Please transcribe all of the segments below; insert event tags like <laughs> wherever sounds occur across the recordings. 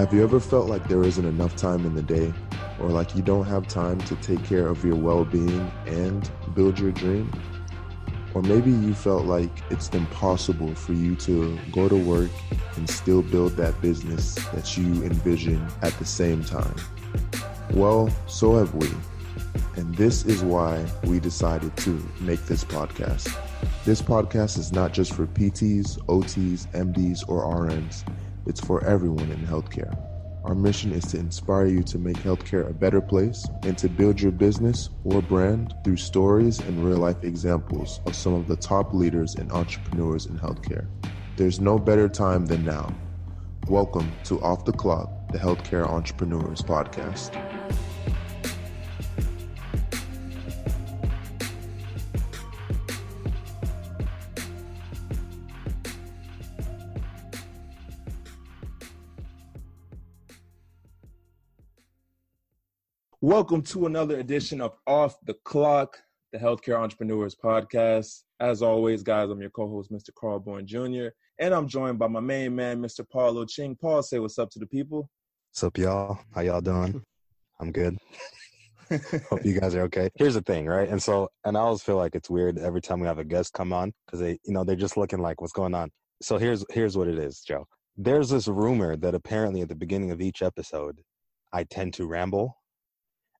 Have you ever felt like there isn't enough time in the day, or like you don't have time to take care of your well being and build your dream? Or maybe you felt like it's impossible for you to go to work and still build that business that you envision at the same time. Well, so have we. And this is why we decided to make this podcast. This podcast is not just for PTs, OTs, MDs, or RNs, it's for everyone in healthcare. Our mission is to inspire you to make healthcare a better place and to build your business or brand through stories and real life examples of some of the top leaders and entrepreneurs in healthcare. There's no better time than now. Welcome to Off the Clock, the Healthcare Entrepreneurs Podcast. Welcome to another edition of Off the Clock, the Healthcare Entrepreneurs Podcast. As always, guys, I'm your co-host, Mr. Carl Bourne Jr., and I'm joined by my main man, Mr. Paulo Ching. Paul, say what's up to the people. What's up, y'all? How y'all doing? I'm good. Hope you guys are okay. <laughs> Here's the thing, right? And so, and I always feel like it's weird every time we have a guest come on because they, you know, they're just looking like, what's going on? So here's here's what it is, Joe. There's this rumor that apparently at the beginning of each episode, I tend to ramble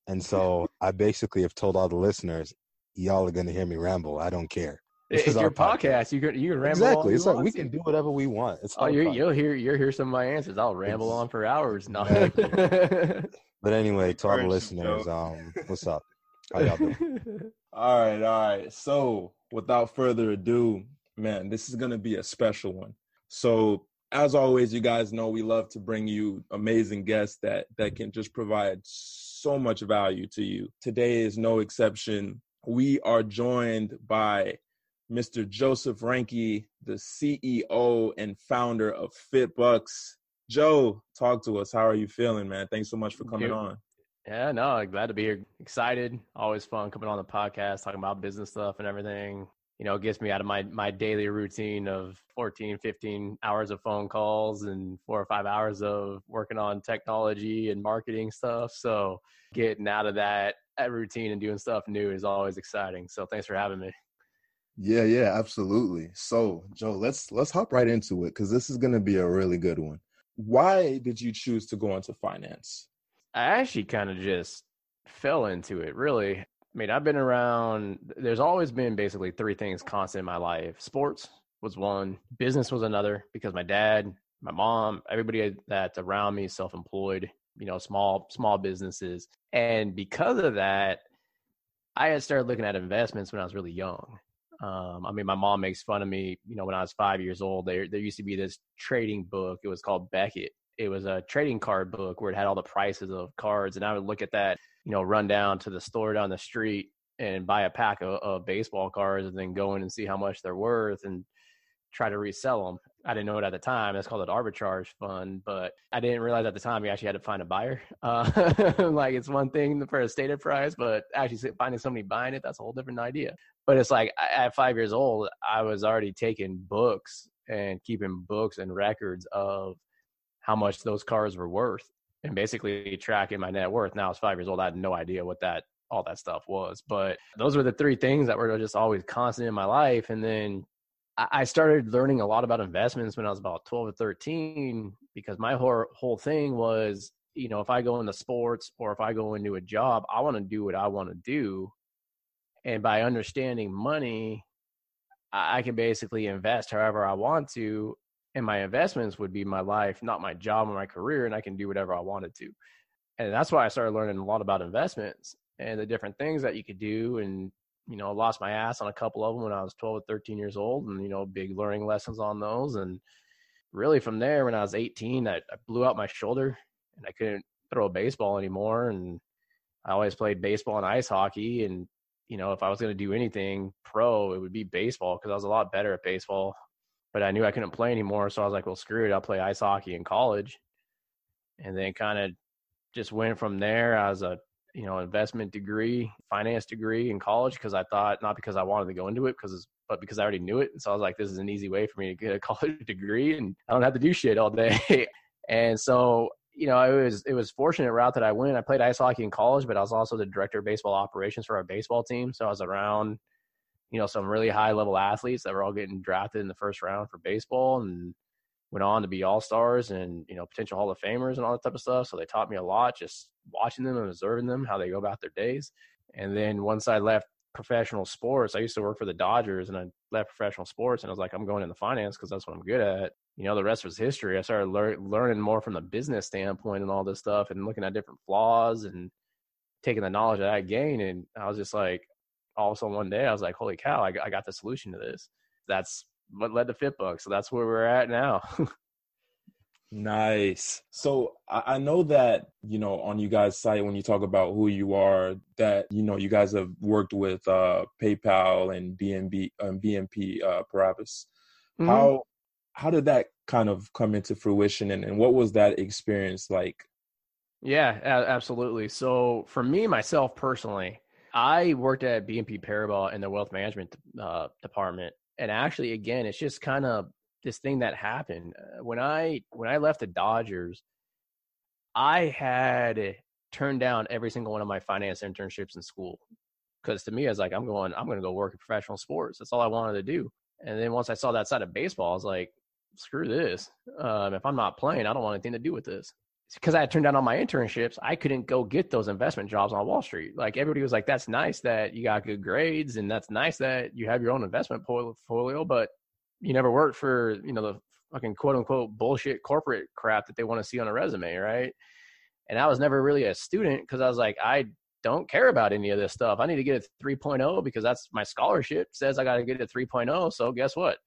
and so I basically have told all the listeners, y'all are going to hear me ramble. I don't care. This it's your podcast. podcast. You can you can ramble. Exactly. It's like we can do whatever we want. It's oh, you will hear you'll hear some of my answers. I'll ramble it's, on for hours. No. <laughs> but anyway, to all the listeners, um, what's up? <laughs> How y'all doing? all right, all right. So without further ado, man, this is gonna be a special one. So as always, you guys know we love to bring you amazing guests that that can just provide so much value to you. Today is no exception. We are joined by Mr. Joseph Reinke, the CEO and founder of FitBUX. Joe, talk to us. How are you feeling, man? Thanks so much for coming on. Yeah, no, glad to be here. Excited. Always fun coming on the podcast, talking about business stuff and everything you know, it gets me out of my, my daily routine of 14, 15 hours of phone calls and four or five hours of working on technology and marketing stuff. So getting out of that, that routine and doing stuff new is always exciting. So thanks for having me. Yeah, yeah, absolutely. So, Joe, let's let's hop right into it because this is going to be a really good one. Why did you choose to go into finance? I actually kind of just fell into it. Really, I mean, I've been around, there's always been basically three things constant in my life. Sports was one, business was another, because my dad, my mom, everybody that's around me self employed, you know, small, small businesses. And because of that, I had started looking at investments when I was really young. Um, I mean, my mom makes fun of me. You know, when I was five years old, there there used to be this trading book. It was called Beckett. It was a trading card book where it had all the prices of cards, and I would look at that you know, run down to the store down the street and buy a pack of, of baseball cards and then go in and see how much they're worth and try to resell them. I didn't know it at the time. That's called an arbitrage fund, but I didn't realize at the time you actually had to find a buyer. <laughs> Uh, <laughs> like it's one thing for a stated price, but actually finding somebody buying it, that's a whole different idea. But it's like at five years old, I was already taking books and keeping books and records of how much those cars were worth and basically tracking my net worth. Now I was five years old. I had no idea what that all that stuff was. But those were the three things that were just always constant in my life. And then I started learning a lot about investments when I was about 12 or 13 because my whole, whole thing was, you know, if I go into sports or if I go into a job, I want to do what I want to do. And by understanding money, I can basically invest however I want to and my investments would be my life, not my job or my career, and I can do whatever I wanted to. And that's why I started learning a lot about investments and the different things that you could do. And, you know, I lost my ass on a couple of them when I was 12 or 13 years old and, you know, big learning lessons on those. And really from there, when I was 18, I, I blew out my shoulder and I couldn't throw a baseball anymore. And I always played baseball and ice hockey. And, you know, if I was going to do anything pro, it would be baseball because I was a lot better at baseball but I knew I couldn't play anymore. So I was like, well, screw it. I'll play ice hockey in college. And then kind of just went from there as a, you know, investment degree, finance degree in college because I thought, not because I wanted to go into it, because but because I already knew it. And So I was like, this is an easy way for me to get a <laughs> college degree and I don't have to do shit all day. <laughs> and so, you know, it was it was fortunate route that I went. I played ice hockey in college, but I was also the director of baseball operations for our baseball team. So I was around, you know, some really high level athletes that were all getting drafted in the first round for baseball and went on to be all stars and, you know, potential Hall of Famers and all that type of stuff. So they taught me a lot just watching them and observing them, how they go about their days. And then once I left professional sports, I used to work for the Dodgers and I left professional sports and I was like, I'm going into finance because that's what I'm good at. You know, the rest was history. I started lear- learning more from the business standpoint and all this stuff and looking at different flaws and taking the knowledge that I gained. And I was just like, all of a sudden one day I was like, holy cow, I, I got the solution to this. That's what led to FitBUX. So that's where we're at now. <laughs> Nice. So I, know that, you know, on you guys' site, when you talk about who you are, that, you know, you guys have worked with uh, PayPal and BNB, um, BNP uh, Paribas. Mm-hmm. How, how did that kind of come into fruition and, and what was that experience like? Yeah, absolutely. So for me, myself personally, I worked at BNP Paribas in the wealth management uh, department. And actually, again, it's just kind of this thing that happened uh, when I when I left the Dodgers. I had turned down every single one of my finance internships in school because to me, I was like, I'm going, I'm going to go work in professional sports. That's all I wanted to do. And then once I saw that side of baseball, I was like, screw this. Um, if I'm not playing, I don't want anything to do with this. Because I turned down all my internships, I couldn't go get those investment jobs on Wall Street. Like everybody was like, "That's nice that you got good grades, and that's nice that you have your own investment portfolio, but you never worked for you know the fucking quote unquote bullshit corporate crap that they want to see on a resume, right? And I was never really a student because I was like, I don't care about any of this stuff. I need to get a 3.0 because that's my scholarship says I got to get a 3.0. So guess what?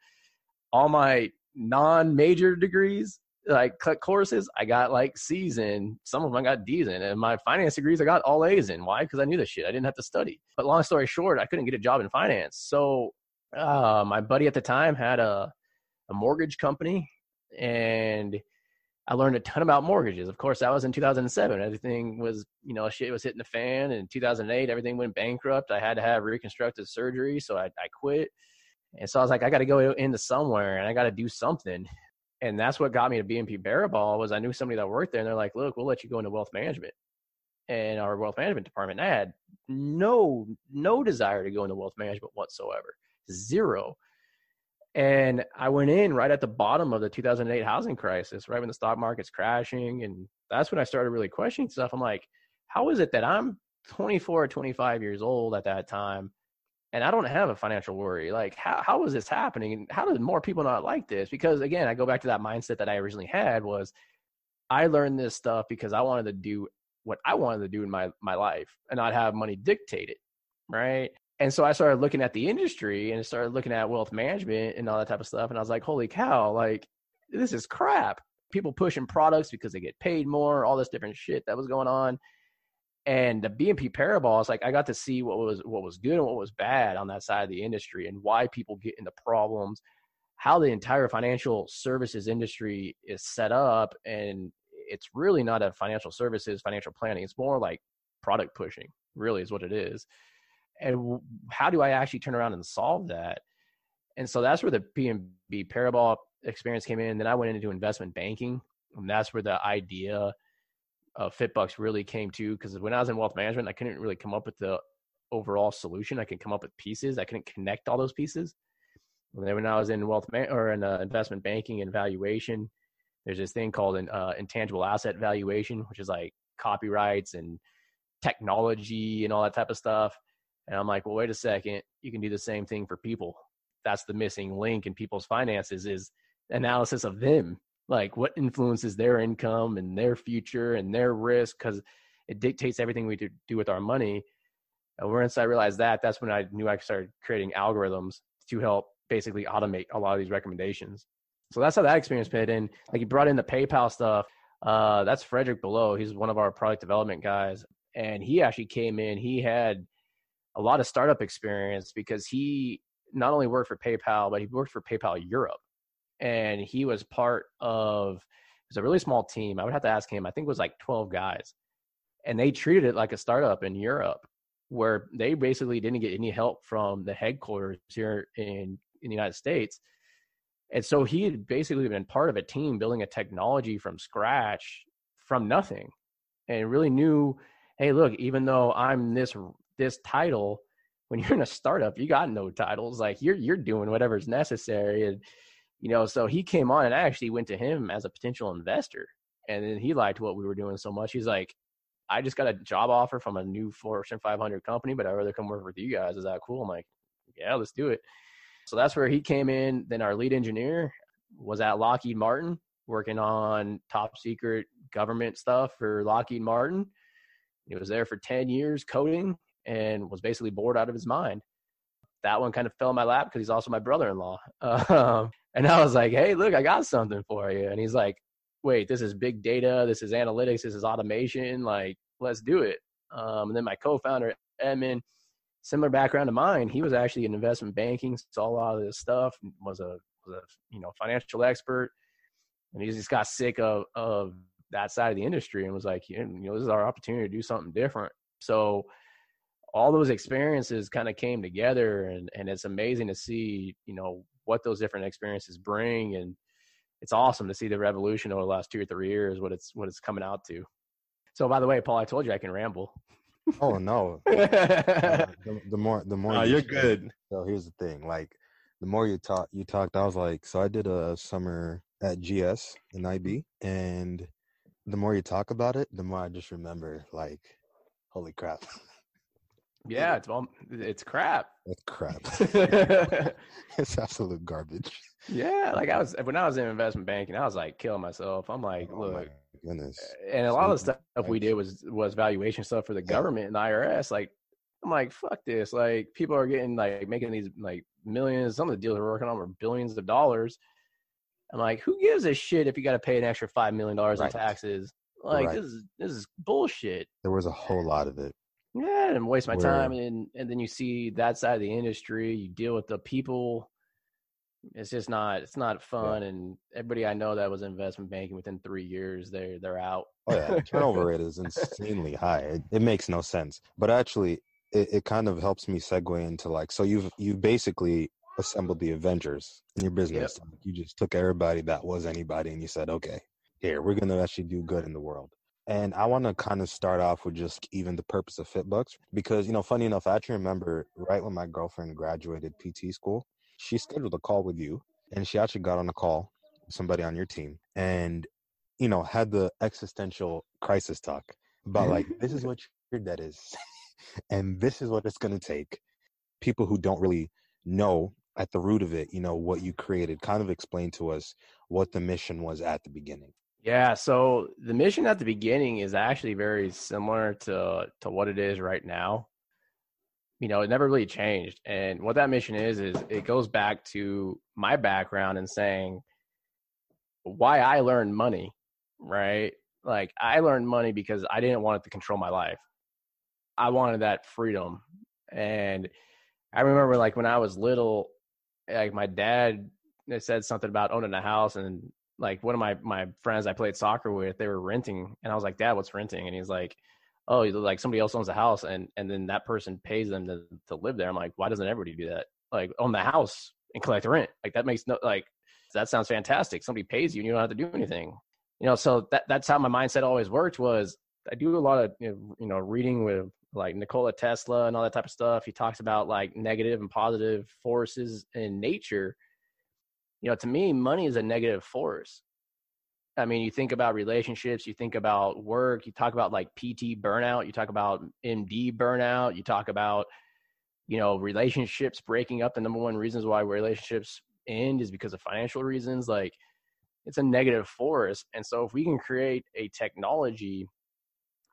All my non-major degrees, like cut courses, I got like C's in. Some of them I got D's in, and my finance degrees I got all A's in. Why? Because I knew this shit. I didn't have to study. But long story short, I couldn't get a job in finance. So uh, my buddy at the time had a a mortgage company, and I learned a ton about mortgages. Of course, that was in 2007. Everything was, you know, shit was hitting the fan. In 2008, everything went bankrupt. I had to have reconstructive surgery, so I, I quit. And so I was like, I got to go into somewhere, and I got to do something. And that's what got me to BNP Paribas was I knew somebody that worked there, and they're like, look, we'll let you go into wealth management and our wealth management department. I had no no desire to go into wealth management whatsoever zero. And I went in right at the bottom of the 2008 housing crisis, right when the stock market's crashing. And that's when I started really questioning stuff. I'm like, how is it that I'm 24 or 25 years old at that time and I don't have a financial worry? Like, how, how is this happening? And how did more people not like this? Because again, I go back to that mindset that I originally had was I learned this stuff because I wanted to do what I wanted to do in my, my life and not have money dictated. Right and so I started looking at the industry and started looking at wealth management and all that type of stuff. And I was like, holy cow, like this is crap. People pushing products because they get paid more, all this different shit that was going on. And the BNP Paribas, like I got to see what was what was good and what was bad on that side of the industry and why people get into problems, how the entire financial services industry is set up. And it's really not a financial services, financial planning. It's more like product pushing, really is what it is and how do I actually turn around and solve that? And so that's where the BNP Paribas experience came in. Then I went into investment banking, and that's where the idea of FitBUX really came to. Because when I was in wealth management, I couldn't really come up with the overall solution. I could come up with pieces. I couldn't connect all those pieces. And then when I was in wealth man- or in uh, investment banking and valuation, there's this thing called an uh, intangible asset valuation, which is like copyrights and technology and all that type of stuff. And I'm like, well, wait a second. You can do the same thing for people. That's the missing link in people's finances is analysis of them. Like what influences their income and their future and their risk because it dictates everything we do with our money. And once I realized that, that's when I knew I started creating algorithms to help basically automate a lot of these recommendations. So that's how that experience fit in. Like you brought in the PayPal stuff. Uh, that's Frederick Below. He's one of our product development guys. And he actually came in, he had a lot of startup experience because he not only worked for PayPal, but he worked for PayPal Europe. And he was part of it was a really small team. I would have to ask him. I think it was like 12 guys. And they treated it like a startup in Europe where they basically didn't get any help from the headquarters here in, in the United States. And so he had basically been part of a team building a technology from scratch from nothing and really knew, hey, look, even though I'm this this title, when you're in a startup, you got no titles. Like you're you're doing whatever's necessary. And you know, so he came on and I actually went to him as a potential investor. And then he liked what we were doing so much. He's like, I just got a job offer from a new Fortune 500 company, but I'd rather come work with you guys. Is that cool? I'm like, yeah, let's do it. So that's where he came in. Then our lead engineer was at Lockheed Martin working on top secret government stuff for Lockheed Martin. He was there for 10 years coding and was basically bored out of his mind. That one kind of fell in my lap because he's also my brother in law. <laughs> Um, and I was like, hey, look, I got something for you. And he's like, wait, this is big data, this is analytics, this is automation. Like, let's do it. Um, and then my co founder, Edmund, similar background to mine. He was actually in investment banking, saw a lot of this stuff, was a was a you know financial expert, and he just got sick of of that side of the industry and was like, you know, this is our opportunity to do something different. So all those experiences kind of came together, and and it's amazing to see you know what those different experiences bring, and it's awesome to see the revolution over the last two or three years, what it's what it's coming out to. So by the way, Paul, I told you I can ramble. Oh no. <laughs> uh, the, the, more the more uh, you are good. So here's the thing, like the more you talk you talked, I was like, so I did a summer at GS in IB and the more you talk about it, the more I just remember like holy crap. <laughs> Yeah, it's all it's crap. It's crap. <laughs> <laughs> it's absolute garbage. Yeah, like I was when I was in investment banking, I was like killing myself. I'm like, oh look, goodness. And a lot of the stuff we did was was valuation stuff for the government and the IRS. Like, I'm like, fuck this. Like, people are getting like making these like millions. Some of the deals we're working on were billions of dollars. I'm like, who gives a shit if you got to pay an extra five million dollars right. in taxes? Like, right. this is this is bullshit. There was a whole lot of it. Yeah, and waste my Where, time, and and then you see that side of the industry. You deal with the people it's just not it's not fun yeah. and everybody i know that was investment banking within three years they're they're out oh yeah turnover rate is insanely high it, it, makes no sense but actually it, it kind of helps me segue into like so you've you've basically assembled the avengers in your <laughs> business yep. you just took everybody that was anybody and you said okay here we're gonna actually do good in the world and I want to kind of start off with just even the purpose of FitBUX because, you know, funny enough, I actually remember right when my girlfriend graduated PT school, she scheduled a call with you and she actually got on a call with somebody on your team and you know had the existential crisis talk about like this is <laughs> what your debt is <laughs> and this is what it's going to take. People who don't really know at the root of it you know what you created kind of explain to us what the mission was at the beginning yeah so the mission at the beginning is actually very similar to to what it is right now you know, it never really changed. And what that mission is, is it goes back to my background and saying why I learned money, right? Like I learned money because I didn't want it to control my life. I wanted that freedom. And I remember like when I was little, like my dad eh, said something about owning a house and like one of my my friends I played soccer with, they were renting and I was like, "Dad, what's renting?" And he's like, oh, like somebody else owns a house and and then that person pays them to to live there. I'm like, why doesn't everybody do that? Like own the house and collect the rent. Like that makes no like that sounds fantastic. Somebody pays you and you don't have to do anything. You know, so that that's how my mindset always worked was I do a lot of you know, reading with like Nikola Tesla and all that type of stuff. He talks about like negative and positive forces in nature. You know, to me, money is a negative force. I mean, you think about relationships, you think about work, you talk about like PT burnout, you talk about MD burnout, you talk about, you know, relationships breaking up. The number one reasons why relationships end is because of financial reasons. Like it's a negative force. And so if we can create a technology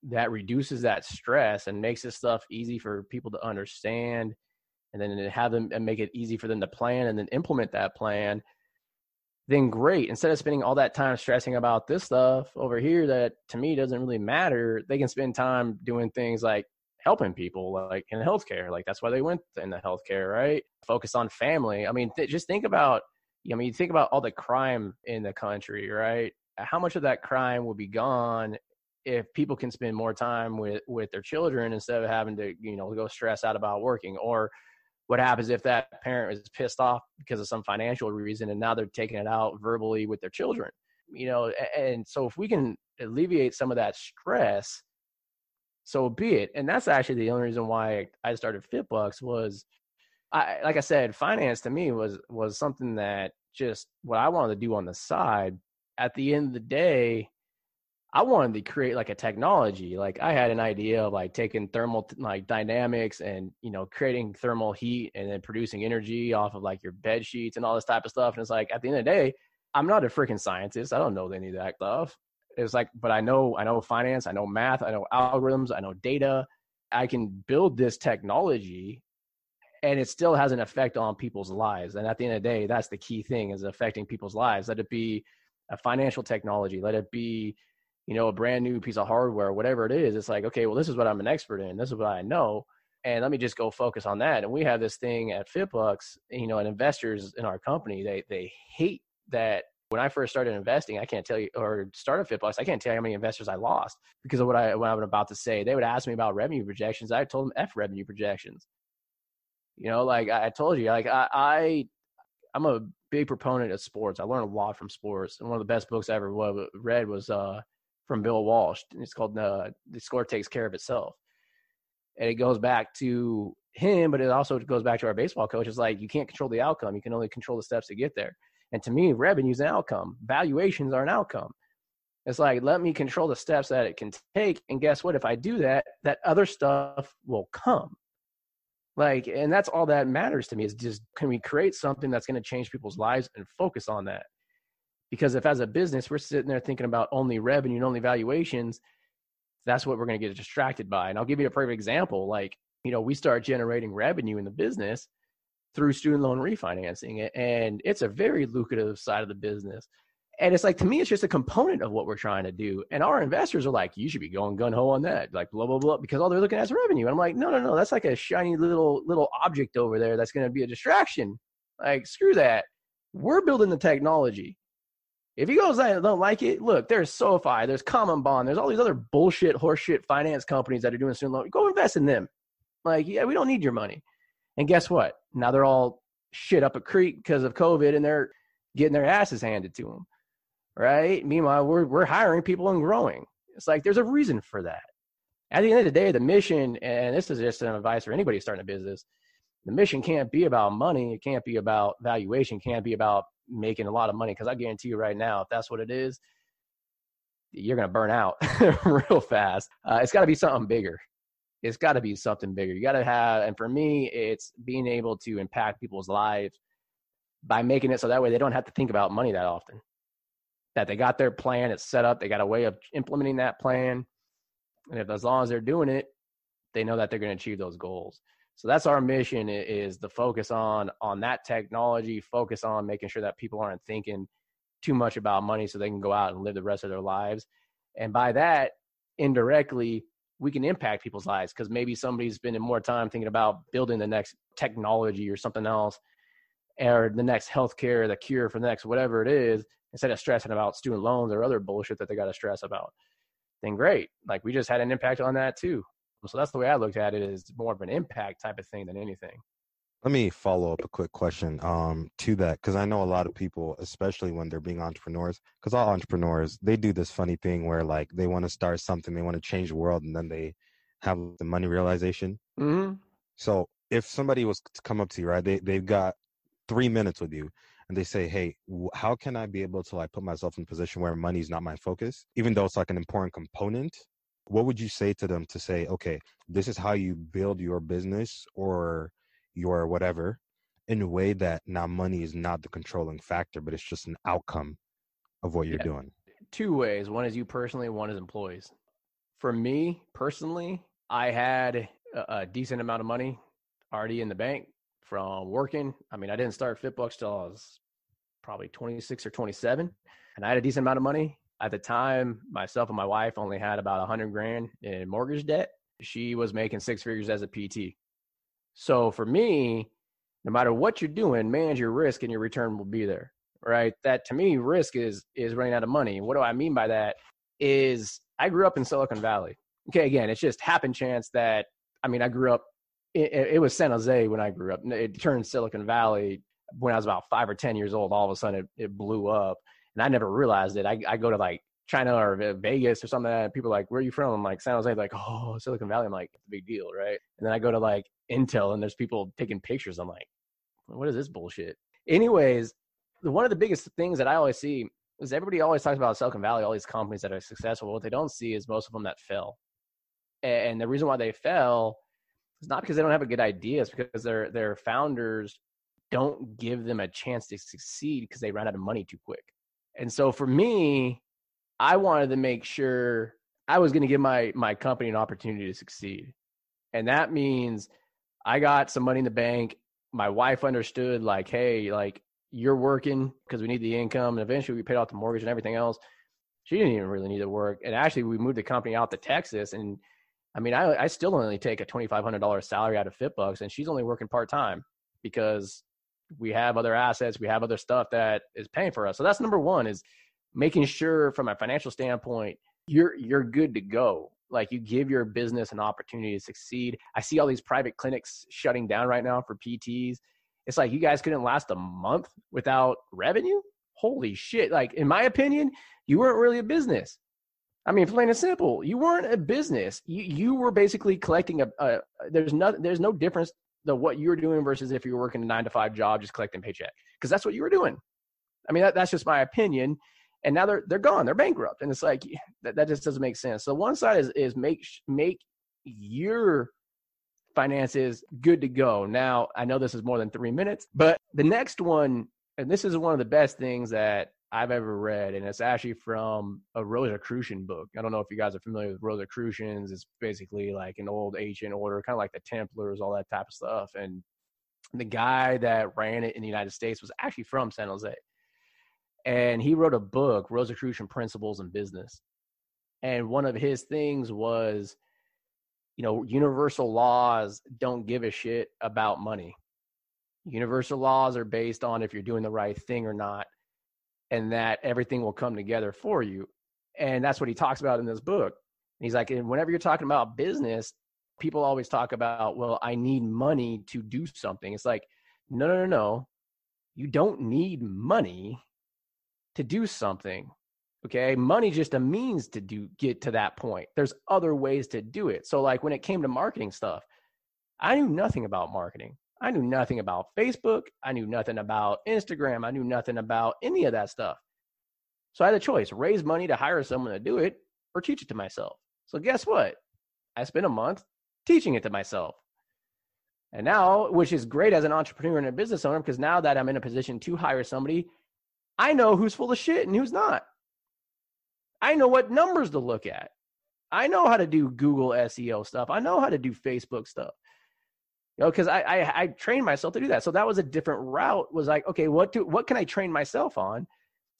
that reduces that stress and makes this stuff easy for people to understand and then have them and make it easy for them to plan and then implement that plan then great. Instead of spending all that time stressing about this stuff over here that to me doesn't really matter, they can spend time doing things like helping people, like in healthcare. Like that's why they went in the healthcare, right? Focus on family. I mean, th- just think about, I mean, think about all the crime in the country, right? How much of that crime would be gone if people can spend more time with with their children instead of having to, you know, go stress out about working or what happens if that parent is pissed off because of some financial reason and now they're taking it out verbally with their children you know and so if we can alleviate some of that stress, so be it. And that's actually the only reason why I started FitBUX was I like I said, finance to me was was something that just what I wanted to do on the side. At the end of the day, I wanted to create like a technology. Like I had an idea of like taking thermal like dynamics and you know creating thermal heat and then producing energy off of like your bed sheets and all this type of stuff. And it's like at the end of the day, I'm not a freaking scientist. I don't know any of that stuff. It's like, but I know I know finance, I know math, I know algorithms, I know data. I can build this technology and it still has an effect on people's lives. And at the end of the day, that's the key thing is affecting people's lives. Let it be a financial technology, let it be you know, a brand new piece of hardware, whatever it is, it's like, okay, well, this is what I'm an expert in. This is what I know. And let me just go focus on that. And we have this thing at FitBUX, you know, and investors in our company, they they hate that when I first started investing, I can't tell you, or started FitBUX, I can't tell you how many investors I lost because of what I what I'm about to say. They would ask me about revenue projections. I told them f revenue projections. You know, like I told you, like I, I I'm a big proponent of sports. I learned a lot from sports, and one of the best books I ever read was uh, from Bill Walsh. It's called uh, "The Score Takes Care of Itself," and it goes back to him, but it also goes back to our baseball coach. It's like you can't control the outcome; you can only control the steps to get there. And to me, revenue is an outcome. Valuations are an outcome. It's like let me control the steps that it can take, and guess what? If I do that, that other stuff will come. Like, and that's all that matters to me is just can we create something that's going to change people's lives and focus on that. Because if as a business we're sitting there thinking about only revenue and only valuations, that's what we're going to get distracted by. And I'll give you a perfect example. Like, you know, we start generating revenue in the business through student loan refinancing, and it's a very lucrative side of the business. And it's like to me, it's just a component of what we're trying to do. And our investors are like, you should be going gun ho on that, like blah blah blah, because all they're looking at is revenue. And I'm like, no, no, no, that's like a shiny little little object over there that's going to be a distraction. Like screw that. We're building the technology. If you guys don't like it, look, there's SoFi, there's Common Bond, there's all these other bullshit, horseshit finance companies that are doing student loan. Go invest in them. Like, yeah, we don't need your money. And guess what? Now they're all shit up a creek because of COVID, and they're getting their asses handed to them. Right? Meanwhile, we're we're hiring people and growing. It's like there's a reason for that. At the end of the day, the mission, and this is just an advice for anybody starting a business, the mission can't be about money. It can't be about valuation. It can't be about making a lot of money because I guarantee you right now, if that's what it is, you're going to burn out <laughs> real fast. Uh, it's got to be something bigger. It's got to be something bigger. You got to have, and for me, it's being able to impact people's lives by making it so that way they don't have to think about money that often. That they got their plan, it's set up, they got a way of implementing that plan. And if as long as they're doing it, they know that they're going to achieve those goals. So that's our mission is the focus on on that technology, focus on making sure that people aren't thinking too much about money so they can go out and live the rest of their lives. And by that, indirectly, we can impact people's lives because maybe somebody's spending more time thinking about building the next technology or something else or the next healthcare, the cure for the next whatever it is, instead of stressing about student loans or other bullshit that they got to stress about. Then great. Like we just had an impact on that too. So that's the way I looked at it is more of an impact type of thing than anything. Let me follow up a quick question um, to that because I know a lot of people, especially when they're being entrepreneurs, because all entrepreneurs they do this funny thing where like they want to start something, they want to change the world, and then they have the money realization. Mm-hmm. So if somebody was to come up to you, right, they they've got three minutes with you, and they say, "Hey, how can I be able to like put myself in a position where money is not my focus, even though it's like an important component what would you say to them to say, okay, this is how you build your business or your whatever in a way that now money is not the controlling factor, but it's just an outcome of what you're yeah. doing? Two ways. One is you personally, one is employees. For me personally, I had a, a decent amount of money already in the bank from working. I mean, I didn't start FitBUX till I was probably 26 or 27, and I had a decent amount of money at the time, myself and my wife only had about a hundred grand in mortgage debt. She was making six figures as a PT. So for me, no matter what you're doing, manage your risk and your return will be there. Right. That to me, risk is is running out of money. What do I mean by that? Is I grew up in Silicon Valley. Okay, again, it's just happen chance that I mean I grew up. It, it was San Jose when I grew up. It turned Silicon Valley when I was about five or ten years old. All of a sudden, it, it blew up and I never realized it. I, I go to like China or Vegas or something like. People are like, where are you from? I'm like, San Jose. Like, oh, Silicon Valley. I'm like, it's a big deal, right? And then I go to like Intel and there's people taking pictures. I'm like, what is this bullshit? Anyways, one of the biggest things that I always see is everybody always talks about Silicon Valley, all these companies that are successful. What they don't see is most of them that fail. And the reason why they fail is not because they don't have a good idea, it's because their their founders don't give them a chance to succeed because they ran out of money too quick. And so for me, I wanted to make sure I was going to give my my company an opportunity to succeed. And that means I got some money in the bank. My wife understood like, hey, like you're working because we need the income and eventually we paid off the mortgage and everything else. She didn't even really need to work. And actually we moved the company out to Texas and I mean, I, I still only take a $2,500 salary out of FitBUX and she's only working part-time because we have other assets, we have other stuff that is paying for us. So that's number one is making sure from a financial standpoint you're you're good to go. Like you give your business an opportunity to succeed. I see all these private clinics shutting down right now for pts it's like you guys couldn't last a month without revenue? Holy shit. Like in my opinion you weren't really a business. I mean plain and simple you weren't a business. You you were basically collecting a, a there's no there's no difference the what you're doing versus if you're working a nine to five job just collecting paycheck because that's what you were doing. I mean that, that's just my opinion. And now they're they're gone. They're bankrupt. And it's like <sighs> that, that just doesn't make sense. So one side is is make make your finances good to go. Now i know this is more than three minutes but the next one and this is one of the best things that i've ever read and it's actually from a rosicrucian book i don't know if you guys are familiar with rosicrucians it's basically like an old ancient order kind of like the templars all that type of stuff and the guy that ran it in the united states was actually from san jose and he wrote a book, Rosicrucian Principles in Business. And one of his things was, you know, universal laws don't give a shit about money. Universal laws are based on if you're doing the right thing or not, and that everything will come together for you. And that's what he talks about in this book. He's like, and whenever you're talking about business, people always talk about, well, I need money to do something. It's like, no, no, no, no. You don't need money to do something. Okay. Money just a means to do get to that point. There's other ways to do it. So like when it came to marketing stuff, I knew nothing about marketing. I knew nothing about Facebook. I knew nothing about Instagram. I knew nothing about any of that stuff. So I had a choice raise money to hire someone to do it or teach it to myself. So guess what? I spent a month teaching it to myself. And now, which is great as an entrepreneur and a business owner, because now that I'm in a position to hire somebody I know who's full of shit and who's not. I know what numbers to look at. I know how to do Google SEO stuff. I know how to do Facebook stuff. Know, because I, I I trained myself to do that. So that was a different route. Was like, okay, what do what can I train myself on?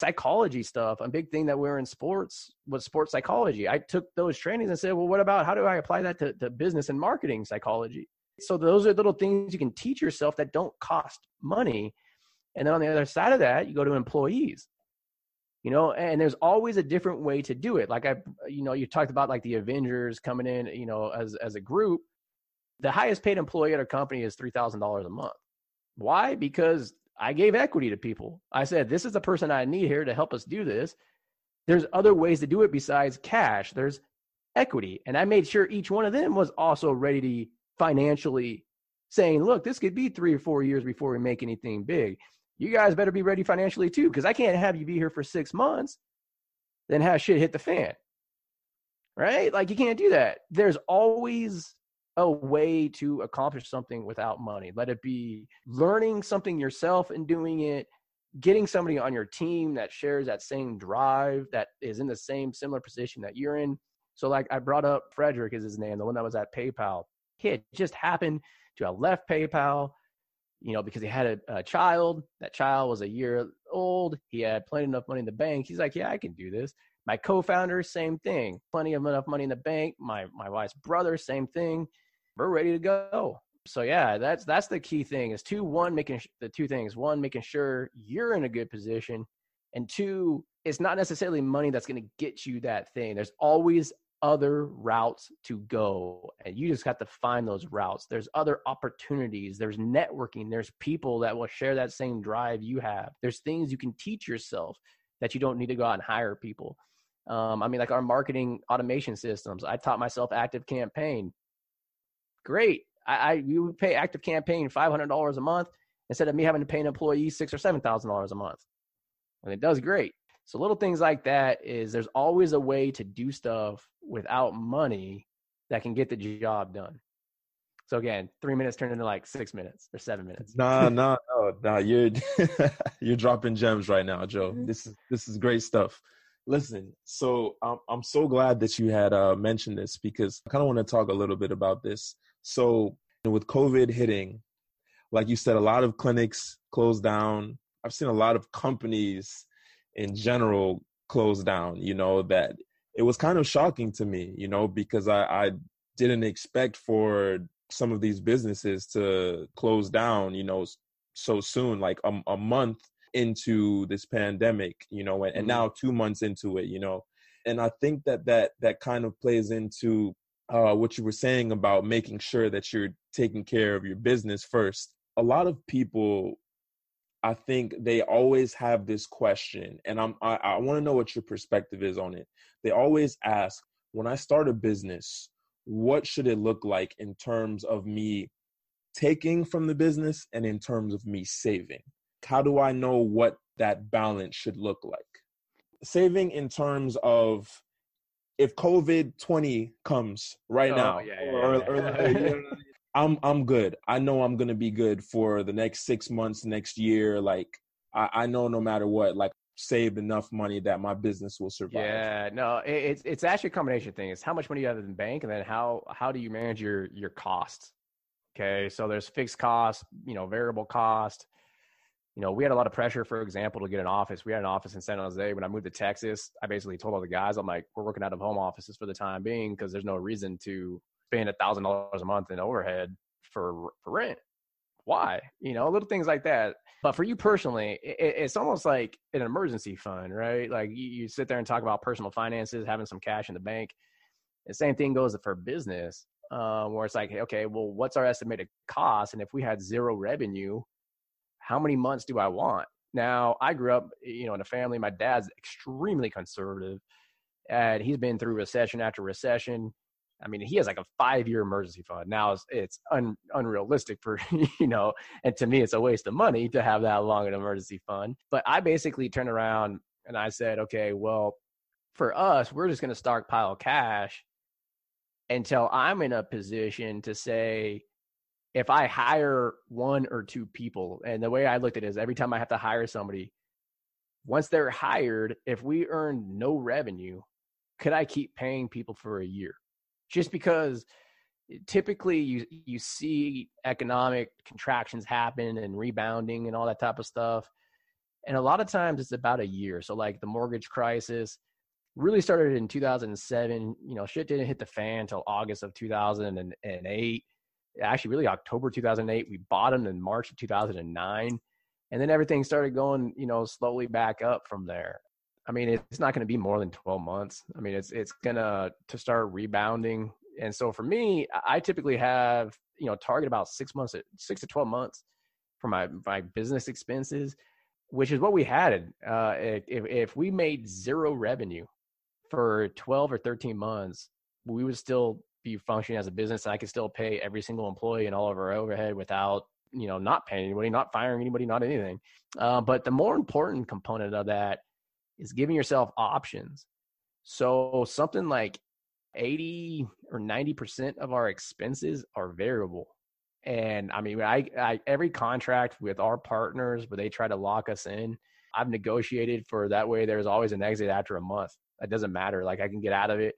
Psychology stuff. A big thing that we are in sports was sports psychology. I took those trainings and said, well, what about how do I apply that to, to business and marketing psychology? So those are little things you can teach yourself that don't cost money and then on the other side of that, you go to employees. You know, and there's always a different way to do it. Like I, you know, you talked about like the Avengers coming in, you know, as as a group. The highest paid employee at our company is three thousand dollars a month. Why? Because I gave equity to people. I said, this is the person I need here to help us do this. There's other ways to do it besides cash. There's equity. And I made sure each one of them was also ready to financially saying, look, this could be three or four years before we make anything big you guys better be ready financially too, because I can't have you be here for six months, then have shit hit the fan. Right? Like you can't do that. There's always a way to accomplish something without money. Let it be learning something yourself and doing it, getting somebody on your team that shares that same drive, that is in the same similar position that you're in. So, like I brought up Frederick is his name, the one that was at PayPal. He had just happened to have left PayPal you know, because he had a, a, child. That child was a year old. He had plenty enough money in the bank. He's like, yeah, I can do this. My co-founder, same thing. Plenty of enough money in the bank. My my wife's brother, same thing. We're ready to go. So yeah, that's that's the key thing. Is two one making the two things. One making sure you're in a good position, and two, it's not necessarily money that's going to get you that thing. There's always other routes to go and you just got to find those routes there's other opportunities there's networking there's people that will share that same drive you have there's things you can teach yourself that you don't need to go out and hire people Um, I mean, like our marketing automation systems. I taught myself Active Campaign. Great. I, I you would pay Active Campaign five hundred dollars a month instead of me having to pay an employee six or seven thousand dollars a month, and it does great. So little things like that is there's always a way to do stuff without money that can get the job done. So again, three minutes turned into like six minutes or seven minutes. Nah, <laughs> nah, no, nah. You're <laughs> you're dropping gems right now, Joe. Mm-hmm. This is this is great stuff. Listen, so I'm I'm so glad that you had uh, mentioned this because I kind of want to talk a little bit about this. So with COVID hitting, like you said, a lot of clinics closed down. I've seen a lot of companies in general close down. You know that it was kind of shocking to me, you know, because I, I didn't expect for some of these businesses to close down, you know, so soon, like a, a month into this pandemic, you know, and, and mm-hmm. now two months into it, you know, and I think that that that kind of plays into uh, what you were saying about making sure that you're taking care of your business first. A lot of people, I think, they always have this question, and I'm I, I want to know what your perspective is on it. They always ask, when I start a business, what should it look like in terms of me taking from the business and in terms of me saving? How do I know what that balance should look like? Saving in terms of if COVID 20 comes right Oh, now, yeah, yeah, or, or- or- <laughs> you know, I'm I'm good. I know I'm gonna be good for the next six months, next year. Like I, I know no matter what, like saved enough money that my business will survive. Yeah, no, it, it's it's actually a combination thing. It's how much money you have in the bank, and then how how do you manage your your costs? Okay, so there's fixed costs, you know, variable cost. You know, we had a lot of pressure, for example, to get an office. We had an office in San Jose. When I moved to Texas, I basically told all the guys, I'm like, we're working out of home offices for the time being because there's no reason to spend a thousand dollars a month in overhead for for rent. Why? You know, little things like that. But for you personally, it, it's almost like an emergency fund, right? Like you, you sit there and talk about personal finances, having some cash in the bank. The same thing goes for business, uh, where it's like, okay, well, what's our estimated cost? And if we had zero revenue, how many months do I want? Now, I grew up, you know, in a family. My dad's extremely conservative, and he's been through recession after recession. I mean, he has like a five-year emergency fund. Now it's, it's un, unrealistic for <laughs> you know, and to me, it's a waste of money to have that long an emergency fund. But I basically turned around and I said, okay, well, for us, we're just going to stockpile cash until I'm in a position to say, if I hire one or two people, and the way I looked at it is every time I have to hire somebody, once they're hired, if we earn no revenue, could I keep paying people for a year? Just because eh, typically you you see economic contractions happen and rebounding and all that type of stuff. And a lot of times it's about a year. So like the mortgage crisis really started in 2007, you know, shit didn't hit the fan until August of 2008 actually really October 2008. We bottomed in March of 2009, and then everything started going, you know, slowly back up from there. I mean, it's not going to be more than 12 months. I mean, it's it's gonna to start rebounding. And so for me, I typically have you know target about six months, six to 12 months for my my business expenses, which is what we had. Uh, if if we made zero revenue for 12 or 13 months, we would still be functioning as a business and I can still pay every single employee and all of our overhead without, you know, not paying anybody, not firing anybody, not anything. Uh, but the more important component of that is giving yourself options. So something like 80 or 90% of our expenses are variable. And I mean, I, I every contract with our partners where they try to lock us in, I've negotiated for that way. There's always an exit after a month. It doesn't matter. Like I can get out of it.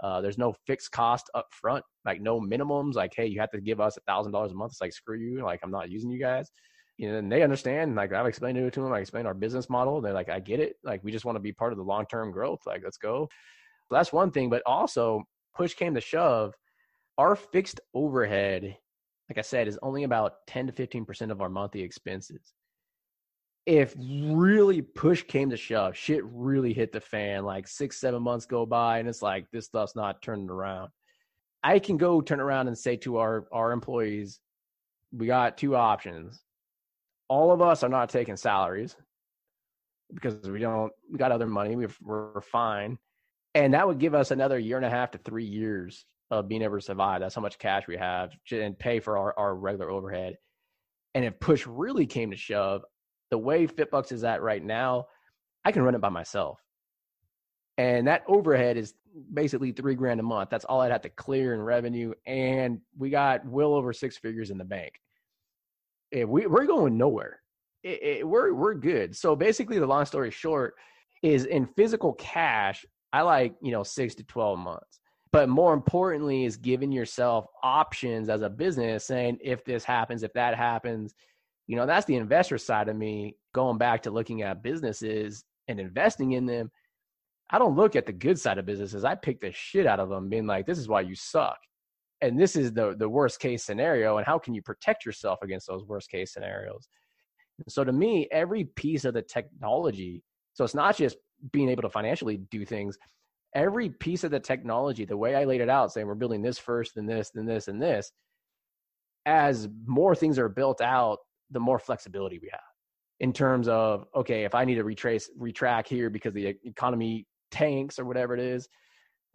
Uh, there's no fixed cost up front, like no minimums. Like, hey, you have to give us a thousand dollars a month. It's like screw you. Like I'm not using you guys. You know, and they understand. Like I've explained it to them. I explained our business model. They're like, I get it. Like we just want to be part of the long term growth. Like let's go. So that's one thing. But also, push came to shove, our fixed overhead, like I said, is only about ten to fifteen percent of our monthly expenses if really push came to shove, shit really hit the fan, like six, seven months go by and it's like this stuff's not turning around. I can go turn around and say to our our employees, we got two options. All of us are not taking salaries because we don't we got other money. We're we're fine. And that would give us another year and a half to three years of being able to survive. That's how much cash we have and pay for our, our regular overhead. And if push really came to shove, the way FitBUX is at right now, I can run it by myself. And that overhead is basically three grand a month. That's all I'd have to clear in revenue. And we got well over six figures in the bank. If we, we're going nowhere. It, it, we're, we're good. So basically, the long story short is in physical cash, I like, you know, six to 12 months. But more importantly, is giving yourself options as a business saying, if this happens, if that happens, you know, that's the investor side of me going back to looking at businesses and investing in them I don't look at the good side of businesses. I pick the shit out of them, being like, this is why you suck. And this is the the worst case scenario. And how can you protect yourself against those worst case scenarios? So to me, every piece of the technology, so it's not just being able to financially do things, every piece of the technology, the way I laid it out, saying we're building this first, then this, then this, and this, as more things are built out, the more flexibility we have in terms of okay, if I need to retrace retrack here because the economy tanks or whatever it is.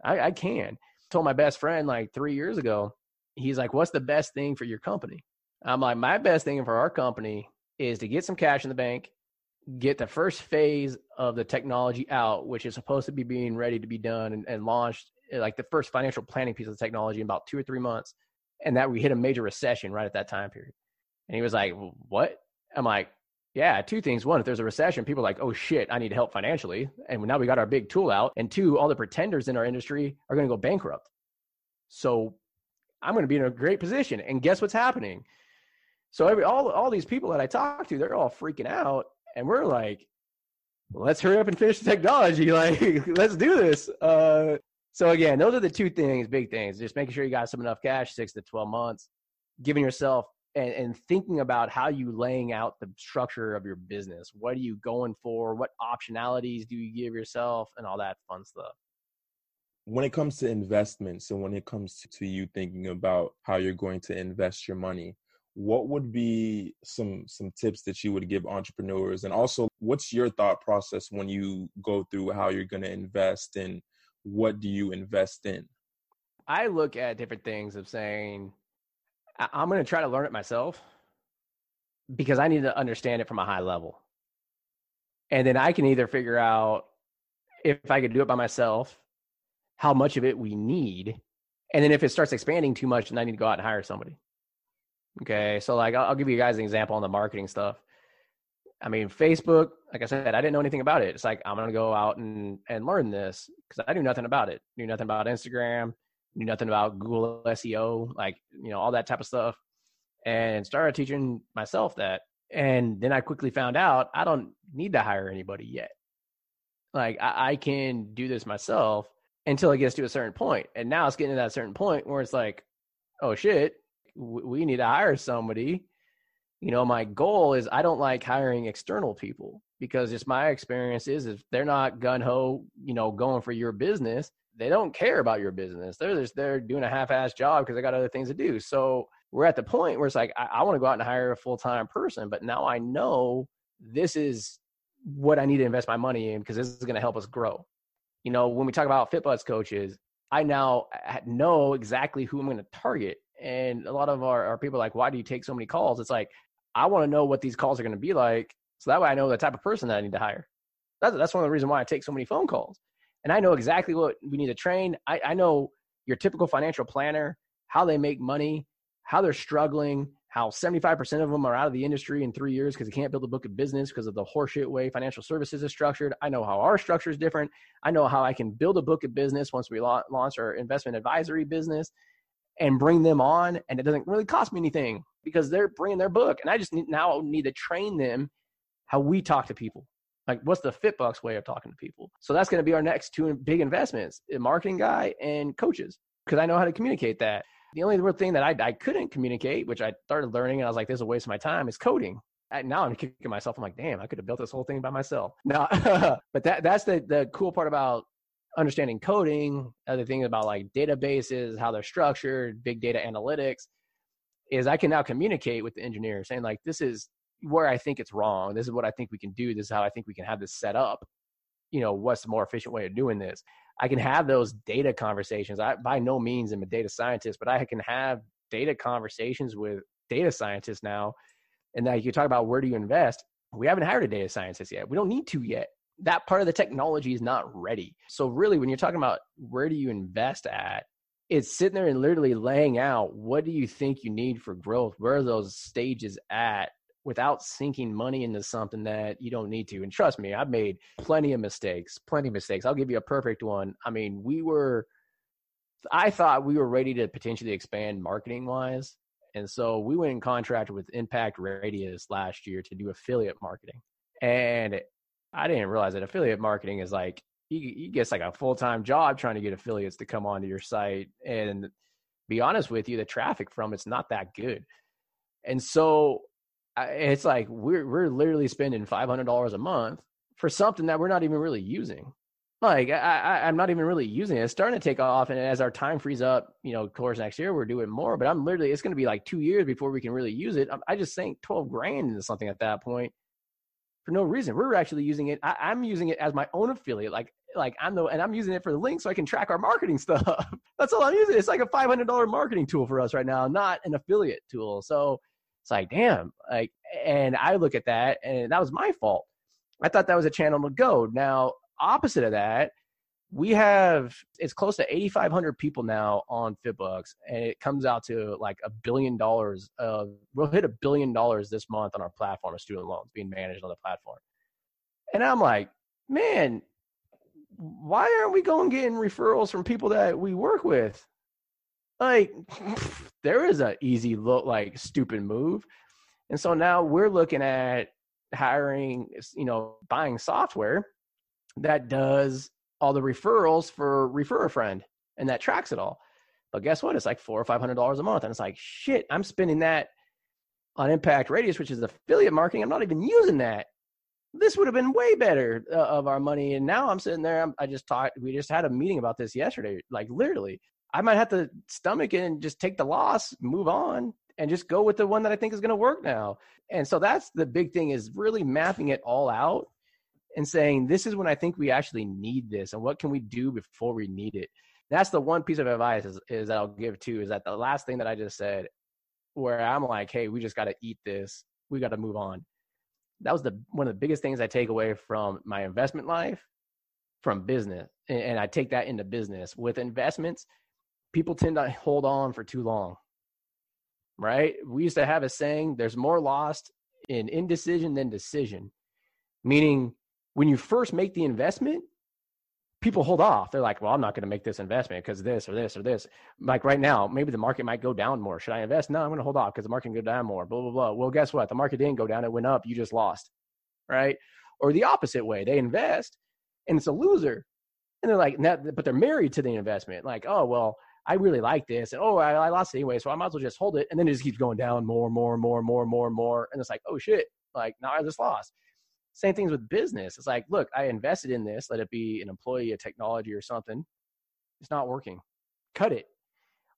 I, I can. Told my best friend like three years ago, he's like, What's the best thing for your company? I'm like, My best thing for our company is to get some cash in the bank, get the first phase of the technology out, which is supposed to be being ready to be done and, and launched, eh, like the first financial planning piece of the technology in about two or three months. And that we hit a major recession right at that time period. And he was like, What? I'm like, yeah, two things. One, if there's a recession, people are like, oh shit, I need help financially. And now we got our big tool out. And two, all the pretenders in our industry are going to go bankrupt. So I'm going to be in a great position. And guess what's happening? So every all all these people that I talk to, they're all freaking out. And we're like, let's hurry up and finish the technology. <laughs> Like, let's do this. Uh, so again, those are the two things, big things. Just making sure you got some enough cash, six to 12 months, giving yourself and, and thinking about how you laying out the structure of your business. What are you going for? What optionalities do you give yourself, and all that fun stuff. When it comes to investments, and when it comes to you thinking about how you're going to invest your money, what would be some some tips that you would give entrepreneurs and also what's your thought process when you go through how you're going to invest and what do you invest in i look at different things of saying I'm going to try to learn it myself because I need to understand it from a high level. And then I can either figure out if I could do it by myself, how much of it we need. And then if it starts expanding too much, then I need to go out and hire somebody. Okay. So, like, I'll, I'll give you guys an example on the marketing stuff. I mean, Facebook, like I said, I didn't know anything about it. It's like, I'm going to go out and, and learn this because I knew nothing about it. Knew nothing about Instagram, knew nothing about Google SEO, like, you know, all that type of stuff. And started teaching myself that. And then I quickly found out I don't need to hire anybody yet. Like I, I can do this myself until it gets to a certain point. And now it's getting to that certain point where it's like, oh shit, we need to hire somebody. You know, my goal is I don't like hiring external people because just my experience is if they're not gun ho, you know, going for your business, they don't care about your business. They're just they're doing a half-ass job because they got other things to do. So we're at the point where it's like I, I want to go out and hire a full-time person, but now I know this is what I need to invest my money in because this is going to help us grow. You know, when we talk about FitBUX coaches, I now know exactly who I'm going to target. And a lot of our, our people are like, why do you take so many calls? It's like, I want to know what these calls are going to be like. So that way I know the type of person that I need to hire. That's, that's one of the reasons why I take so many phone calls and I know exactly what we need to train. I, I know your typical financial planner, how they make money, how they're struggling, how 75% of them are out of the industry in three years because they can't build a book of business because of the horseshit way financial services is structured. I know how our structure is different. I know how I can build a book of business once we launch our investment advisory business and bring them on. And it doesn't really cost me anything because they're bringing their book. And I just need, now need to train them how we talk to people. Like, what's the FitBUX way of talking to people? So that's going to be our next two big investments: a marketing guy and coaches, because I know how to communicate that. The only real thing that I, I couldn't communicate, which I started learning, and I was like, "This is a waste of my time," is coding. Now I'm kicking myself. I'm like, "Damn, I could have built this whole thing by myself." Now, <laughs> but that that's the the cool part about understanding coding. Other things about like databases, how they're structured, big data analytics, is I can now communicate with the engineer, saying like, "This is where I think it's wrong. This is what I think we can do. This is how I think we can have this set up. You know, what's the more efficient way of doing this? I can have those data conversations. I by no means am a data scientist, but I can have data conversations with data scientists now. And now you talk about where do you invest? We haven't hired a data scientist yet. We don't need to yet. That part of the technology is not ready. So really when you're talking about where do you invest at, it's sitting there and literally laying out what do you think you need for growth? Where are those stages at without sinking money into something that you don't need to. And trust me, I've made plenty of mistakes, plenty of mistakes. I'll give you a perfect one. I mean, we were, I thought we were ready to potentially expand marketing wise. And so we went in contract with Impact Radius last year to do affiliate marketing. And I didn't realize that affiliate marketing is like, you, you get like a full time job trying to get affiliates to come onto your site. And be honest with you, the traffic from it's not that good. And so it's like we're we're literally spending five hundred dollars a month for something that we're not even really using. Like I, I, I'm not even really using it. It's starting to take off, and as our time frees up, you know, of course next year we're doing more. But I'm literally, it's going to be like two years before we can really use it. I just think twelve grand into something at that point for no reason. We're actually using it. I, I'm using it as my own affiliate. Like like I'm the and I'm using it for the link so I can track our marketing <laughs> stuff. That's all I'm using. It's like a five hundred dollar marketing tool for us right now, not an affiliate tool. So it's like, damn, like, and I look at that and that was my fault. I thought that was a channel to go. Now, opposite of that, we have it's close to 8,500 people now on FitBUX, and it comes out to like a billion dollars. Of, we'll hit a billion dollars this month on our platform of student loans being managed on the platform. And I'm like, man, why aren't we going getting referrals from people that we work with? Like, there is an easy look, like stupid move. And so now we're looking at hiring, you know, buying software that does all the referrals for refer a friend and that tracks it all. But guess what? It's like four or five hundred dollars a month, and it's like shit. I'm spending that on Impact Radius, which is affiliate marketing. I'm not even using that. This would have been way better uh, of our money. And now I'm sitting there. I'm, I just talked. We just had a meeting about this yesterday. Like literally, I might have to stomach it and just take the loss, move on, and just go with the one that I think is going to work now. And so that's the big thing is really mapping it all out and saying, this is when I think we actually need this and what can we do before we need it. That's the one piece of advice is, is that I'll give too is that the last thing that I just said, where I'm like, hey, we just got to eat this. We got to move on. That was the one of the biggest things I take away from my investment life, from business, and, and I take that into business with investments people tend to hold on for too long. Right? We used to have a saying there's more lost in indecision than decision, meaning when you first make the investment, people hold off. They're like, well, I'm not going to make this investment because this or this or this. Like right now, maybe the market might go down more. Should I invest? No, I'm going to hold off because the market can go down more. Blah, blah, blah. Well, guess what? The market didn't go down. It went up. You just lost. Right? Or the opposite way. They invest and it's a loser. And they're like, but they're married to the investment. Like, oh, well, I really like this. And oh, I, I lost it anyway, so I might as well just hold it. And then it just keeps going down more, more, more, more, more, more. And it's like, oh shit, like now I just lost. Same things with business. It's like, look, I invested in this, let it be an employee, a technology or something. It's not working. Cut it.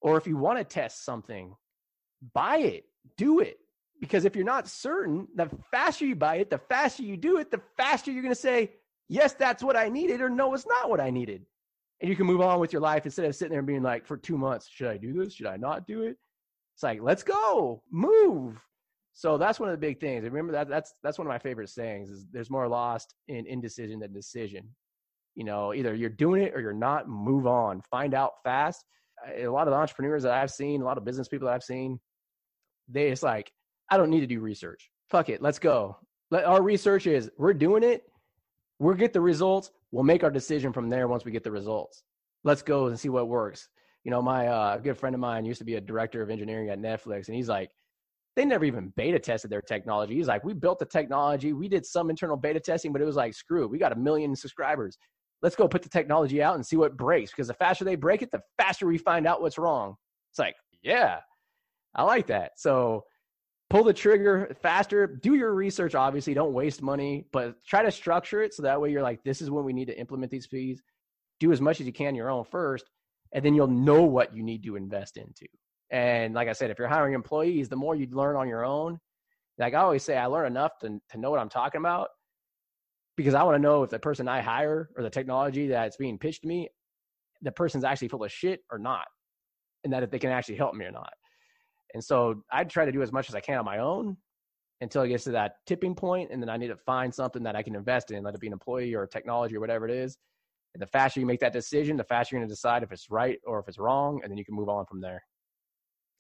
Or if you want to test something, buy it, do it. Because if you're not certain, the faster you buy it, the faster you do it, the faster you're going to say, yes, that's what I needed, or no, it's not what I needed and you can move on with your life instead of sitting there and being like, for two months, should I do this? Should I not do it? It's like, let's go, move. So that's one of the big things. Remember that that's that's one of my favorite sayings is there's more lost in indecision than decision. You know, either you're doing it or you're not. Move on. Find out fast. A lot of the entrepreneurs that I've seen, a lot of business people that I've seen, they it's like, I don't need to do research. Fuck it, let's go. Let, our research is we're doing it. We'll get the results. We'll make our decision from there once we get the results. Let's go and see what works. You know, my uh, good friend of mine used to be a director of engineering at Netflix, and he's like, they never even beta tested their technology. He's like, we built the technology, we did some internal beta testing, but it was like, screw it, we got a million subscribers. Let's go put the technology out and see what breaks. Because the faster they break it, the faster we find out what's wrong. It's like, yeah, I like that. So pull the trigger faster do your research obviously don't waste money but try to structure it so that way you're like this is when we need to implement these fees do as much as you can your own first and then you'll know what you need to invest into and like i said if you're hiring employees the more you learn on your own like i always say i learn enough to, to know what i'm talking about because i want to know if the person i hire or the technology that's being pitched to me the person's actually full of shit or not, and that if they can actually help me or not. And so I try to do as much as I can on my own until it gets to that tipping point, and then I need to find something that I can invest in, let it be an employee or technology or whatever it is. And the faster you make that decision, the faster you're going to decide if it's right or if it's wrong, and then you can move on from there.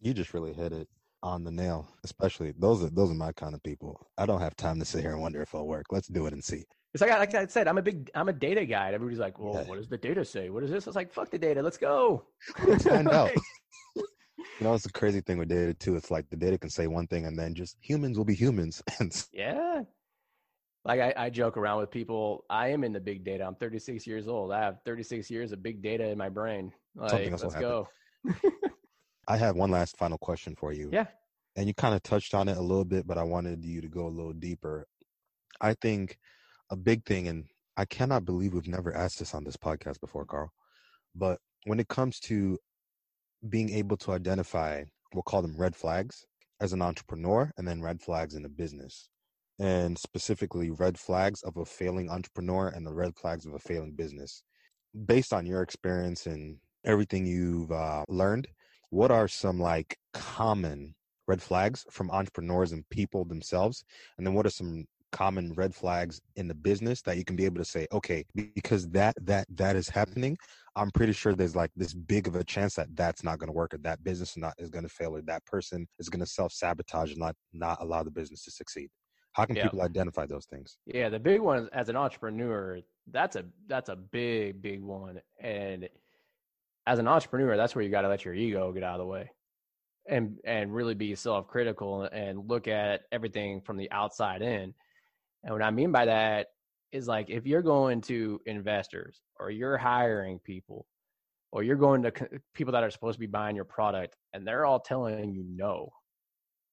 You just really hit it on the nail. Especially those are those are my kind of people. I don't have time to sit here and wonder if it'll work. Let's do it and see. It's like like I said, I'm a big I'm a data guy. Everybody's like, well, Yeah. what does the data say? What is this? It's like, fuck the data. Let's go. Let's find <laughs> out. <laughs> You know, it's the crazy thing with data too. It's like the data can say one thing and then just humans will be humans. <laughs> Yeah. Like I, I joke around with people. I am in the big data. I'm 36 years old. I have 36 years of big data in my brain. Like, let's go. <laughs> I have one last final question for you. Yeah. And you kind of touched on it a little bit, but I wanted you to go a little deeper. I think a big thing, and I cannot believe we've never asked this on this podcast before, Carl, but when it comes to being able to identify, we'll call them red flags as an entrepreneur, and then red flags in a business, and specifically red flags of a failing entrepreneur and the red flags of a failing business. Based on your experience and everything you've uh, learned, what are some like common red flags from entrepreneurs and people themselves and then what are some common red flags in the business that you can be able to say okay because that that that is happening i'm pretty sure there's like this big of a chance that that's not going to work or that business is not is going to fail or that person is going to self-sabotage and not not allow the business to succeed how can Yeah. people identify those things Yeah, the big one as an entrepreneur, that's a that's a big big one. And as an entrepreneur, that's where you got to let your ego get out of the way, and and really be self critical and look at everything from the outside in. And what I mean by that is like if you're going to investors or you're hiring people or you're going to people that are supposed to be buying your product and they're all telling you no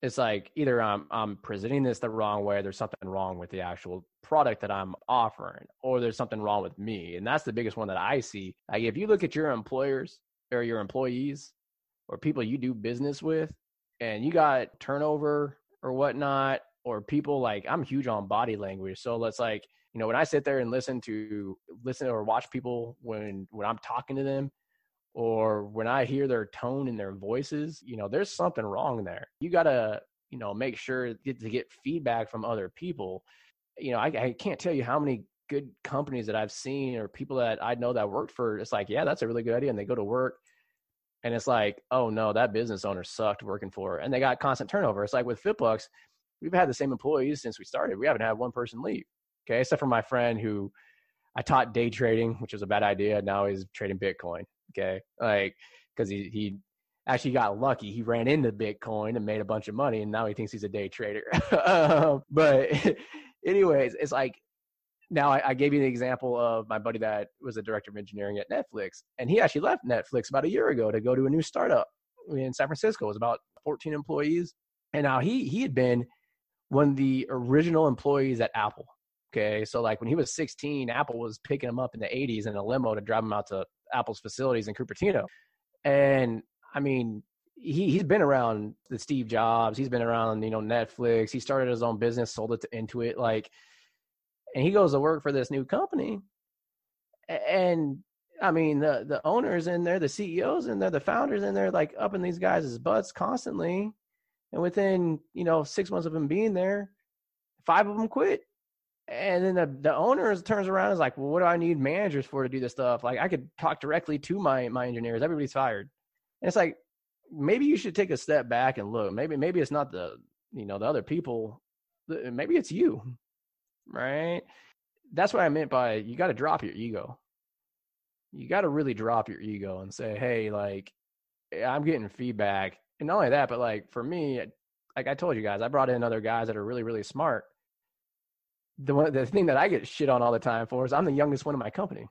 it's like either I'm I'm presenting this the wrong way, there's something wrong with the actual product that I'm offering, or there's something wrong with me. And that's the biggest one that I see. Like if you look at your employers or your employees or people you do business with, and you got turnover or whatnot, or people like I'm huge on body language. So let's like, you know, when I sit there and listen to listen or watch people when when I'm talking to them, or when I hear their tone in their voices, you know, there's something wrong there. You got to, you know, make sure to get feedback from other people. You know, I, I can't tell you how many good companies that I've seen or people that I know that worked for. It's like, yeah, that's a really good idea, and they go to work, and it's like, oh no, that business owner sucked working for, her. and they got constant turnover. It's like with FitBUX, we've had the same employees since we started. We haven't had one person leave. Okay, except for my friend who I taught day trading, which was a bad idea. Now he's trading Bitcoin. Okay, like because he he actually got lucky. He ran into Bitcoin and made a bunch of money, and now he thinks he's a day trader. <laughs> um, but <laughs> anyways, it's like now I, I gave you the example of my buddy that was a director of engineering at Netflix, and he actually left Netflix about a year ago to go to a new startup in San Francisco. It was about 14 employees, and now he he had been one of the original employees at Apple. Okay, so like when he was 16, Apple was picking him up in the 80s in a limo to drive him out to Apple's facilities in Cupertino. And I mean, he he's been around the Steve Jobs. He's been around you know Netflix. He started his own business, sold it to Intuit, like, and he goes to work for this new company. And I mean, the the owners in there, the CEOs in there, the founders in there, like up in these guys' butts constantly. And within you know six months of him being there, five of them quit. And then the the owner turns around and is like, "Well, what do I need managers for to do this stuff? Like, I could talk directly to my my engineers. Everybody's fired." And it's like, maybe you should take a step back and look. Maybe maybe it's not the you know the other people. Maybe it's you, right? That's what I meant by you got to drop your ego. You got to really drop your ego and say, "Hey, like, eh, I'm getting feedback." And not only that, but like for me, like I told you guys, I brought in other guys that are really really smart the one the thing that I get shit on all the time for is I'm the youngest one in my company.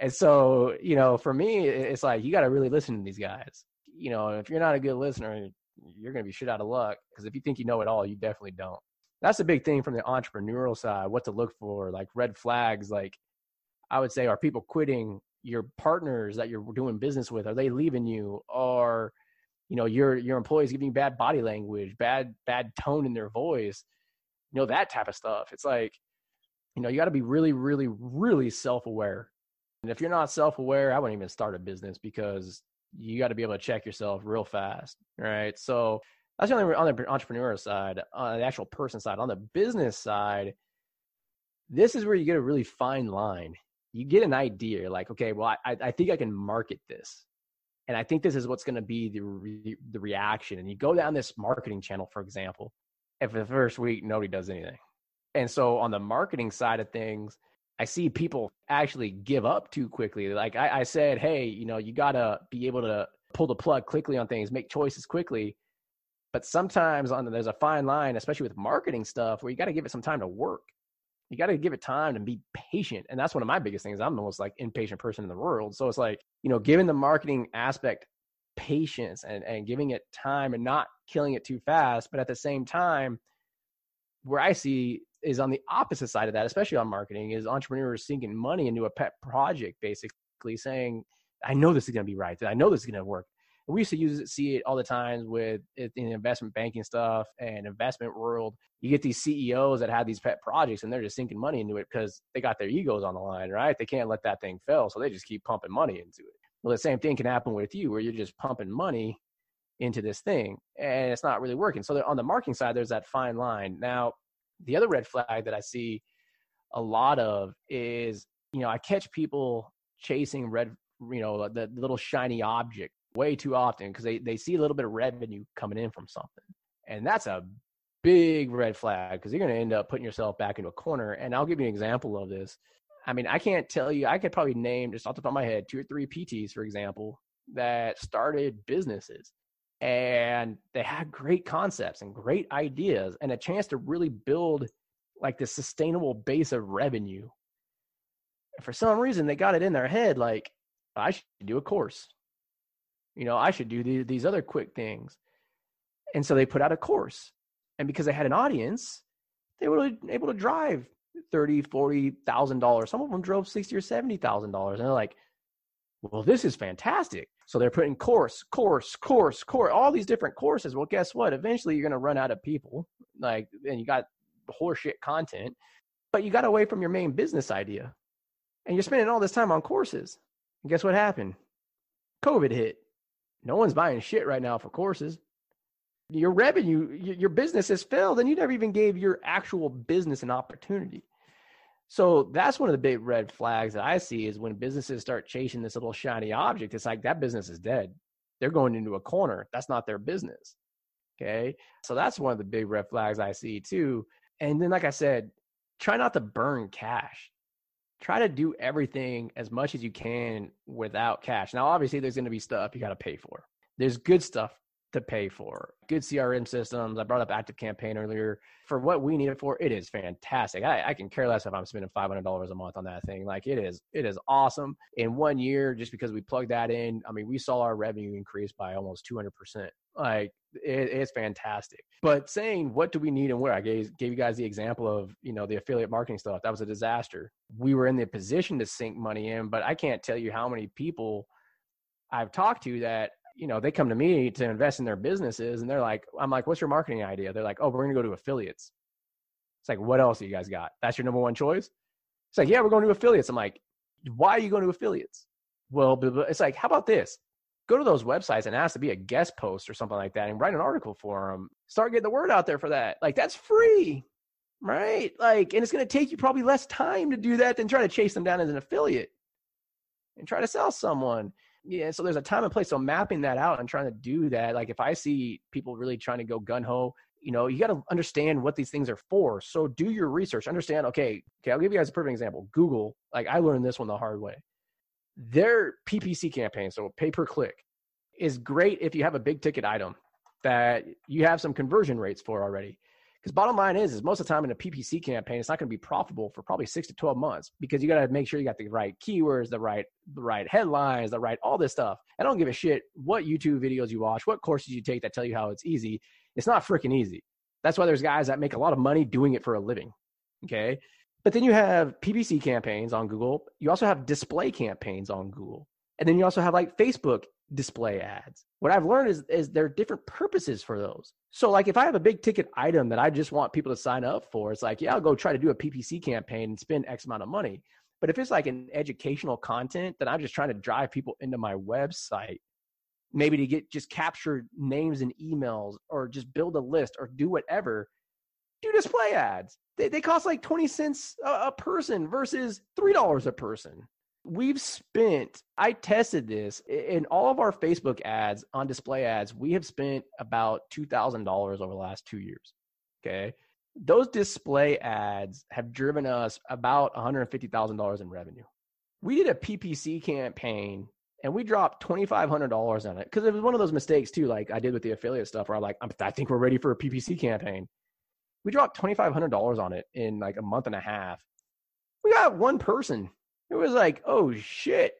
And so, you know, for me, it's like you got to really listen to these guys. You know, if you're not a good listener, you're going to be shit out of luck because if you think you know it all, you definitely don't. That's a big thing from the entrepreneurial side, what to look for, like red flags. Like I would say, are people quitting? Your partners that you're doing business with, are they leaving you? Or, you know, your your employees giving you bad body language, bad bad tone in their voice you know that type of stuff it's like you know you got to be really really really self-aware And if you're not self aware, I wouldn't even start a business because you got to be able to check yourself real fast. Right. So that's the only on the entrepreneur side, on the actual person side. On the business side, this is where you get a really fine line. You get an idea, like, okay, well, I, I think I can market this, and I think this is what's going to be the re, the reaction. And you go down this marketing channel, for example, and for the first week nobody does anything, and so on the marketing side of things, I see people actually give up too quickly. Like I, I said, hey, you know, you got to be able to pull the plug quickly on things, make choices quickly. But sometimes on there's a fine line, especially with marketing stuff, where you got to give it some time to work. You got to give it time and be patient. And that's one of my biggest things. I'm the most like impatient person in the world. So it's like, you know, giving the marketing aspect patience and, and giving it time and not killing it too fast. But at the same time, where I see is on the opposite side of that, especially on marketing, is entrepreneurs sinking money into a pet project, basically saying, I know this is going to be right. I know this is going to work we used to use it, see it all the times with eh, in investment banking stuff and investment world. You get these CEOs that have these pet projects and they're just sinking money into it because they got their egos on the line, right? They can't let that thing fail, so they just keep pumping money into it. Well, the same thing can happen with you, where you're just pumping money into this thing and it's not really working. So on the marketing side, there's that fine line. Now, the other red flag that I see a lot of is, you know, I catch people chasing red, you know, the little shiny object way too often because they, they see a little bit of revenue coming in from something. And that's a big red flag because you're going to end up putting yourself back into a corner. And I'll give you an example of this. I mean, I can't tell you, I could probably name just off the top of my head two or three PTs, for example, that started businesses and they had great concepts and great ideas and a chance to really build like this sustainable base of revenue. And for some reason, they got it in their head like, I should do a course. You know, I should do these, these other quick things. And so they put out a course. And because they had an audience, they were able to drive thirty, forty thousand dollars. Some of them drove sixty or seventy thousand dollars. And they're like, well, this is fantastic. So they're putting course, course, course, course, all these different courses. Well, guess what? Eventually you're gonna run out of people. Like and you got horseshit content, but you got away from your main business idea. And you're spending all this time on courses. And guess what happened? COVID hit. No one's buying shit right now for courses. Your revenue, your business has failed, and you never even gave your actual business an opportunity. So that's one of the big red flags that I see is when businesses start chasing this little shiny object. It's like that business is dead. They're going into a corner. That's not their business. Okay. So that's one of the big red flags I see too. And then, like I said, try not to burn cash try to do everything as much as you can without cash. Now, obviously, there's going to be stuff you got to pay for. There's good stuff to pay for. Good CRM systems. I brought up Active Campaign earlier. For what we need it for, it is fantastic. I, I can care less if I'm spending five hundred dollars a month on that thing. Like it is, it is awesome. In one year, just because we plugged that in, I mean, we saw our revenue increase by almost two hundred percent. Like it, it's fantastic. But saying what do we need and where, I gave gave you guys the example of you know the affiliate marketing stuff. That was a disaster. We were in the position to sink money in, but I can't tell you how many people I've talked to that you know they come to me to invest in their businesses, and they're like, I'm like, what's your marketing idea? They're like, oh, we're gonna go to affiliates. It's like, what else do you guys got? That's your number one choice. It's like, yeah, we're going to affiliates. I'm like, why are you going to affiliates? Well, it's like, how about this? go to those websites and ask to be a guest post or something like that and write an article for them. Start getting the word out there for that. Like that's free, right? Like, and it's going to take you probably less time to do that than try to chase them down as an affiliate and try to sell someone. Yeah, so there's a time and place. So mapping that out and trying to do that. Like if I see people really trying to go gun ho, you know, you got to understand what these things are for. So do your research. Understand. Okay, okay. I'll give you guys a perfect example. Google. Like I learned this one the hard way their PPC campaign, so pay per click, is great if you have a big ticket item that you have some conversion rates for already. Because bottom line is, is most of the time in a PPC campaign, it's not going to be profitable for probably six to twelve months because you got to make sure you got the right keywords, the right, the right headlines, the right all this stuff. I don't give a shit what YouTube videos you watch, what courses you take that tell you how it's easy. It's not freaking easy. That's why there's guys that make a lot of money doing it for a living. Okay, but then you have PPC campaigns on Google. You also have display campaigns on Google. And then you also have like Facebook display ads. What I've learned is, is there are different purposes for those. So like if I have a big ticket item that I just want people to sign up for, it's like, yeah, I'll go try to do a PPC campaign and spend X amount of money. But if it's like an educational content, then I'm just trying to drive people into my website, maybe to get just capture names and emails or just build a list or do whatever. Do display ads. They, they cost like 20 cents a, a person versus $3 a person. We've spent, I tested this in all of our Facebook ads on display ads. We have spent about $2,000 over the last two years. Okay those display ads have driven us about $150,000 in revenue. We did a PPC campaign and we dropped $2,500 on it because it was one of those mistakes too, like I did with the affiliate stuff where I'm like, I think we're ready for a PPC campaign. We dropped $2,500 on it in like a month and a half. We got one person. It was like, oh shit,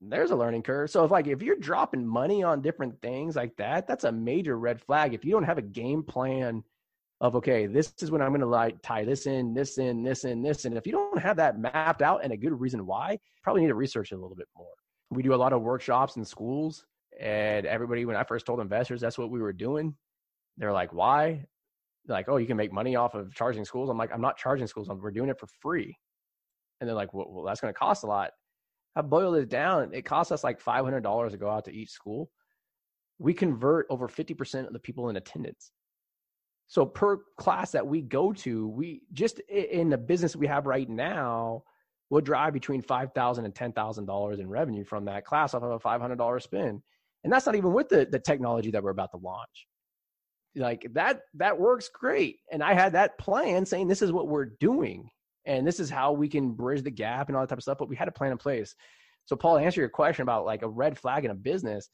there's a learning curve. So if like if you're dropping money on different things like that, that's a major red flag. If you don't have a game plan of okay, this is when I'm to like tie this in, this in, this in, this in. If you don't have that mapped out and a good reason why, probably need to research it a little bit more. We do a lot of workshops in schools, and everybody when I first told investors that's what we were doing, they're like, "Why?" They're like, "Oh, you can make money off of charging schools." I'm like, "I'm not charging schools. We're doing it for free." And they're like, "Well, well that's going to cost a lot." I boiled it down. It costs us like $500 to go out to each school. We convert over 50% of the people in attendance. So per class that we go to, we just in the business we have right now, we'll drive between five thousand and ten thousand dollars in revenue from that class off of a five hundred dollar spin, and that's not even with the the technology that we're about to launch. Like that that works great, and I had that plan saying this is what we're doing, and this is how we can bridge the gap and all that type of stuff. But we had a plan in place. So Paul, answer your question about like a red flag in a business,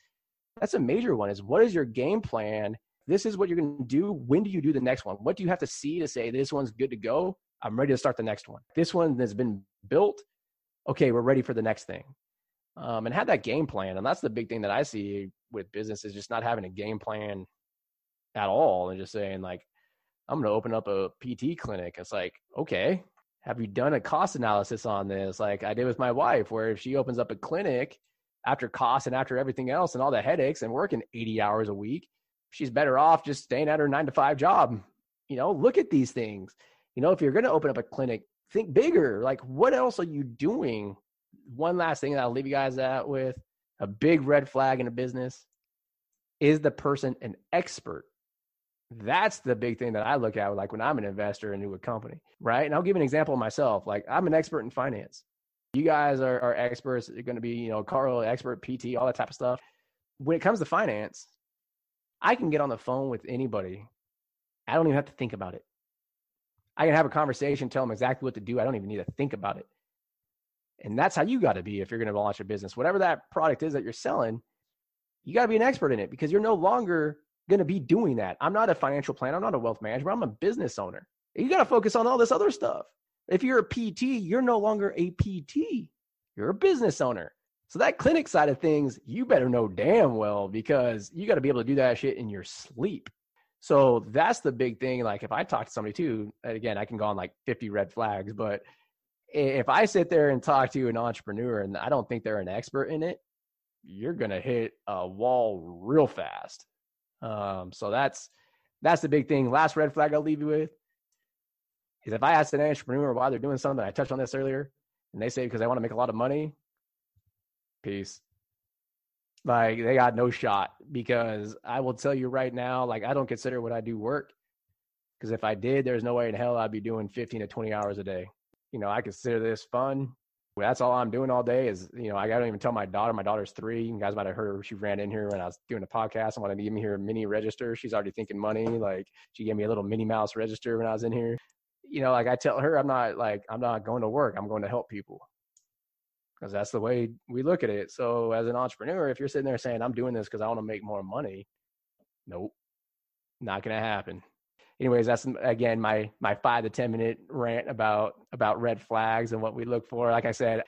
that's a major one. Is what is your game plan? this is what you're going to do. When do you do the next one? What do you have to see to say this one's good to go? I'm ready to start the next one. This one has been built. Okay, we're ready for the next thing. Um, and have that game plan. And that's the big thing that I see with business is just not having a game plan at all and just saying like, I'm going to open up a PT clinic. It's like, okay, have you done a cost analysis on this? Like I did with my wife, where if she opens up a clinic after cost and after everything else and all the headaches and working 80 hours a week, she's better off just staying at her nine to five job. You know, look at these things. You know, if you're going to open up a clinic, think bigger. Like, what else are you doing? One last thing that I'll leave you guys at with a big red flag in a business is the person an expert? That's the big thing that I look at, like when I'm an investor into a company, right? And I'll give an example of myself. Like, I'm an expert in finance. You guys are, are experts. You're going to be, you know, Carl, expert, PT, all that type of stuff. When it comes to finance, I can get on the phone with anybody. I don't even have to think about it. I can have a conversation, tell them exactly what to do. I don't even need to think about it. And that's how you got to be if you're going to launch a business. Whatever that product is that you're selling, you got to be an expert in it because you're no longer going to be doing that. I'm not a financial planner. I'm not a wealth manager. I'm a business owner. You got to focus on all this other stuff. If you're a PT, you're no longer a PT. You're a business owner. So that clinic side of things, you better know damn well because you got to be able to do that shit in your sleep. So that's the big thing. Like if I talk to somebody too, again, I can go on like 50 red flags, but if I sit there and talk to an entrepreneur and I don't think they're an expert in it, you're gonna hit a wall real fast. Um, so that's that's the big thing. Last red flag I'll leave you with is if I ask an entrepreneur why they're doing something, I touched on this earlier, and they say because they want to make a lot of money, Peace. Like they got no shot because I will tell you right now, like I don't consider what I do work. Because if I did, there's no way in hell I'd be doing 15 to 20 hours a day. You know, I consider this fun. That's all I'm doing all day is, you know, I don't even tell my daughter. My daughter's three. You guys might have heard her. She ran in here when I was doing a podcast and wanted to give me her mini register. She's already thinking money. Like she gave me a little Minnie Mouse register when I was in here. You know, like I tell her, I'm not like, I'm not going to work. I'm going to help people because that's the way we look at it. So as an entrepreneur, if you're sitting there saying I'm doing this because I want to make more money, nope, not gonna happen. Anyways, that's again my my five to ten minute rant about about red flags and what we look for. Like I said,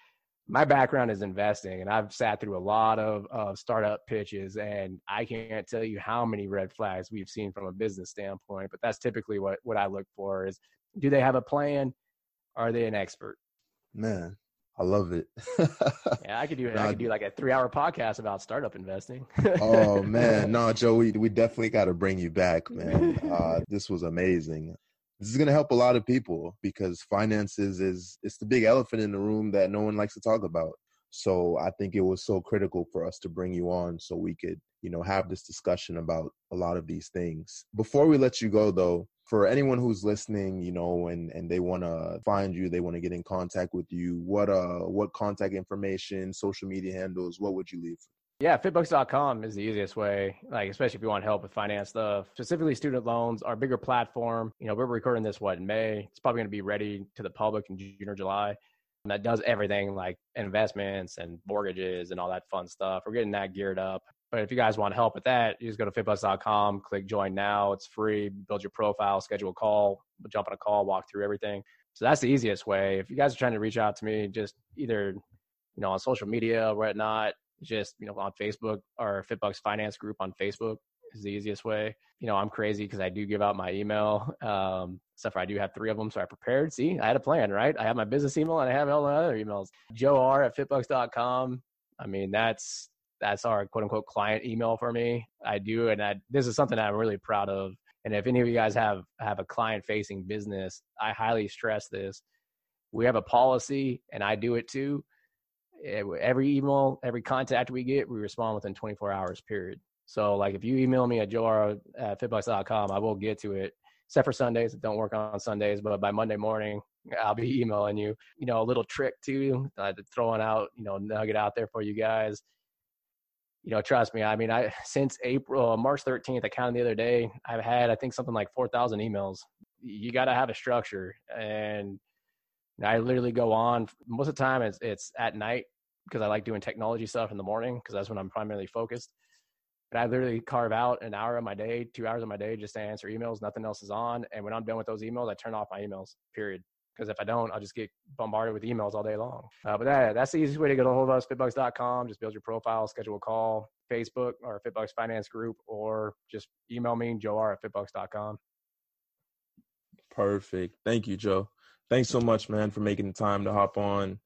my background is investing, and I've sat through a lot of of startup pitches, and I can't tell you how many red flags we've seen from a business standpoint. But that's typically what what I look for is do they have a plan? Are they an expert? Man, I love it. <laughs> yeah, I could do I could do like a three hour podcast about startup investing. oh man, <laughs> no, Joe, we, we definitely got to bring you back, man. Uh, this was amazing. this is going to help a lot of people because finances is it's the big elephant in the room that no one likes to talk about. So I think it was so critical for us to bring you on so we could, you know, have this discussion about a lot of these things. Before we let you go though, for anyone who's listening, you know, and and they want to find you, they want to get in contact with you, what uh what contact information, social media handles, what would you leave? Yeah, fitbux.com is the easiest way, like especially if you want help with finance stuff, specifically student loans, our bigger platform. You know, we're recording this what in May. It's probably going to be ready to the public in June or July. That does everything like investments and mortgages and all that fun stuff. We're getting that geared up. But if you guys want help with that, you just go to fitbux.com, click join now. It's free. Build your profile, schedule a call, jump on a call, walk through everything. So that's the easiest way. If you guys are trying to reach out to me, just either you know on social media or whatnot, just you know on Facebook or FitBUX Finance Group on Facebook is the easiest way. You know, I'm crazy because I do give out my email. <laughs> Um, I do have three of them, so I prepared. See, I had a plan, right? I have my business email and I have all the other emails. Joe R at fitbux.com. I mean, that's that's our quote unquote client email for me. I do, and I, this is something I'm really proud of. And if any of you guys have have a client facing business, I highly stress this. We have a policy, and I do it too eh, every email, every contact we get, we respond within 24 hours, period. So, like, if you email me at joe at fitbux.com, I will get to it, except for Sundays. It don't work on Sundays, but by Monday morning, I'll be emailing you. You know, a little trick too, uh, throwing out, you know, nugget out there for you guys. You know, trust me. I mean, I <laughs> since April, March 13th, I counted the other day, I've had, I think, something like 4,000 emails. You got to have a structure. And I literally go on most of the time. It's it's at night because I like doing technology stuff in the morning because that's when I'm primarily focused. I literally carve out an hour of my day, two hours of my day just to answer emails. Nothing else is on. And when I'm done with those emails, I turn off my emails. Period. Because if I don't, I'll just get bombarded with emails all day long. Uh, but that, that's the easiest way to get a hold of us. FitBUX.com. Just build your profile, schedule a call, Facebook or Fitbucks Finance Group, or just email me, Joe R at fitbux.com. Perfect. Thank you, Joe thanks so much, man, for making the time to hop on.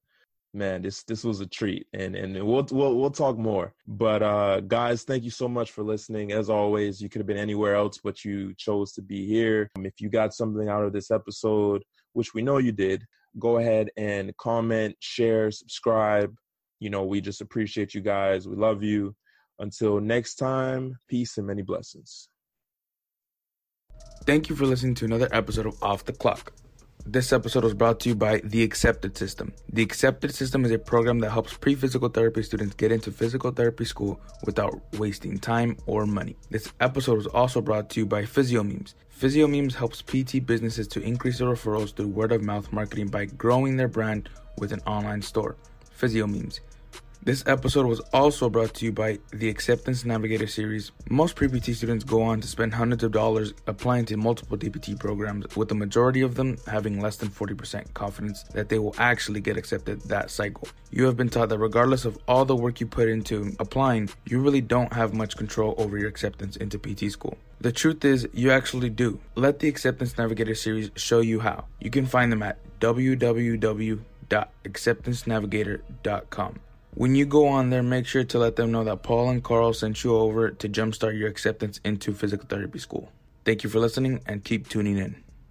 Man, this this was a treat, and and we'll we'll we'll talk more. But uh, guys, thank you so much for listening. As always, you could have been anywhere else, but you chose to be here. Um, if you got something out of this episode, which we know you did, go ahead and comment, share, subscribe. You know, we just appreciate you guys. We love you. Until next time, peace and many blessings. Thank you for listening to another episode of Off the Clock. This episode was brought to you by The Accepted System. The Accepted System is a program that helps pre physical therapy students get into physical therapy school without wasting time or money. This episode was also brought to you by PhysioMemes. PhysioMemes helps PT businesses to increase their referrals through word of mouth marketing by growing their brand with an online store. PhysioMemes. This episode was also brought to you by the Acceptance Navigator series. Most pre-PT students go on to spend hundreds of dollars applying to multiple DPT programs, with the majority of them having less than 40% confidence that they will actually get accepted that cycle. You have been taught that regardless of all the work you put into applying, you really don't have much control over your acceptance into PT school. The truth is, you actually do. Let the Acceptance Navigator series show you how. You can find them at www.acceptancenavigator.com. When you go on there, make sure to let them know that Paul and Carl sent you over to jumpstart your acceptance into physical therapy school. Thank you for listening and keep tuning in.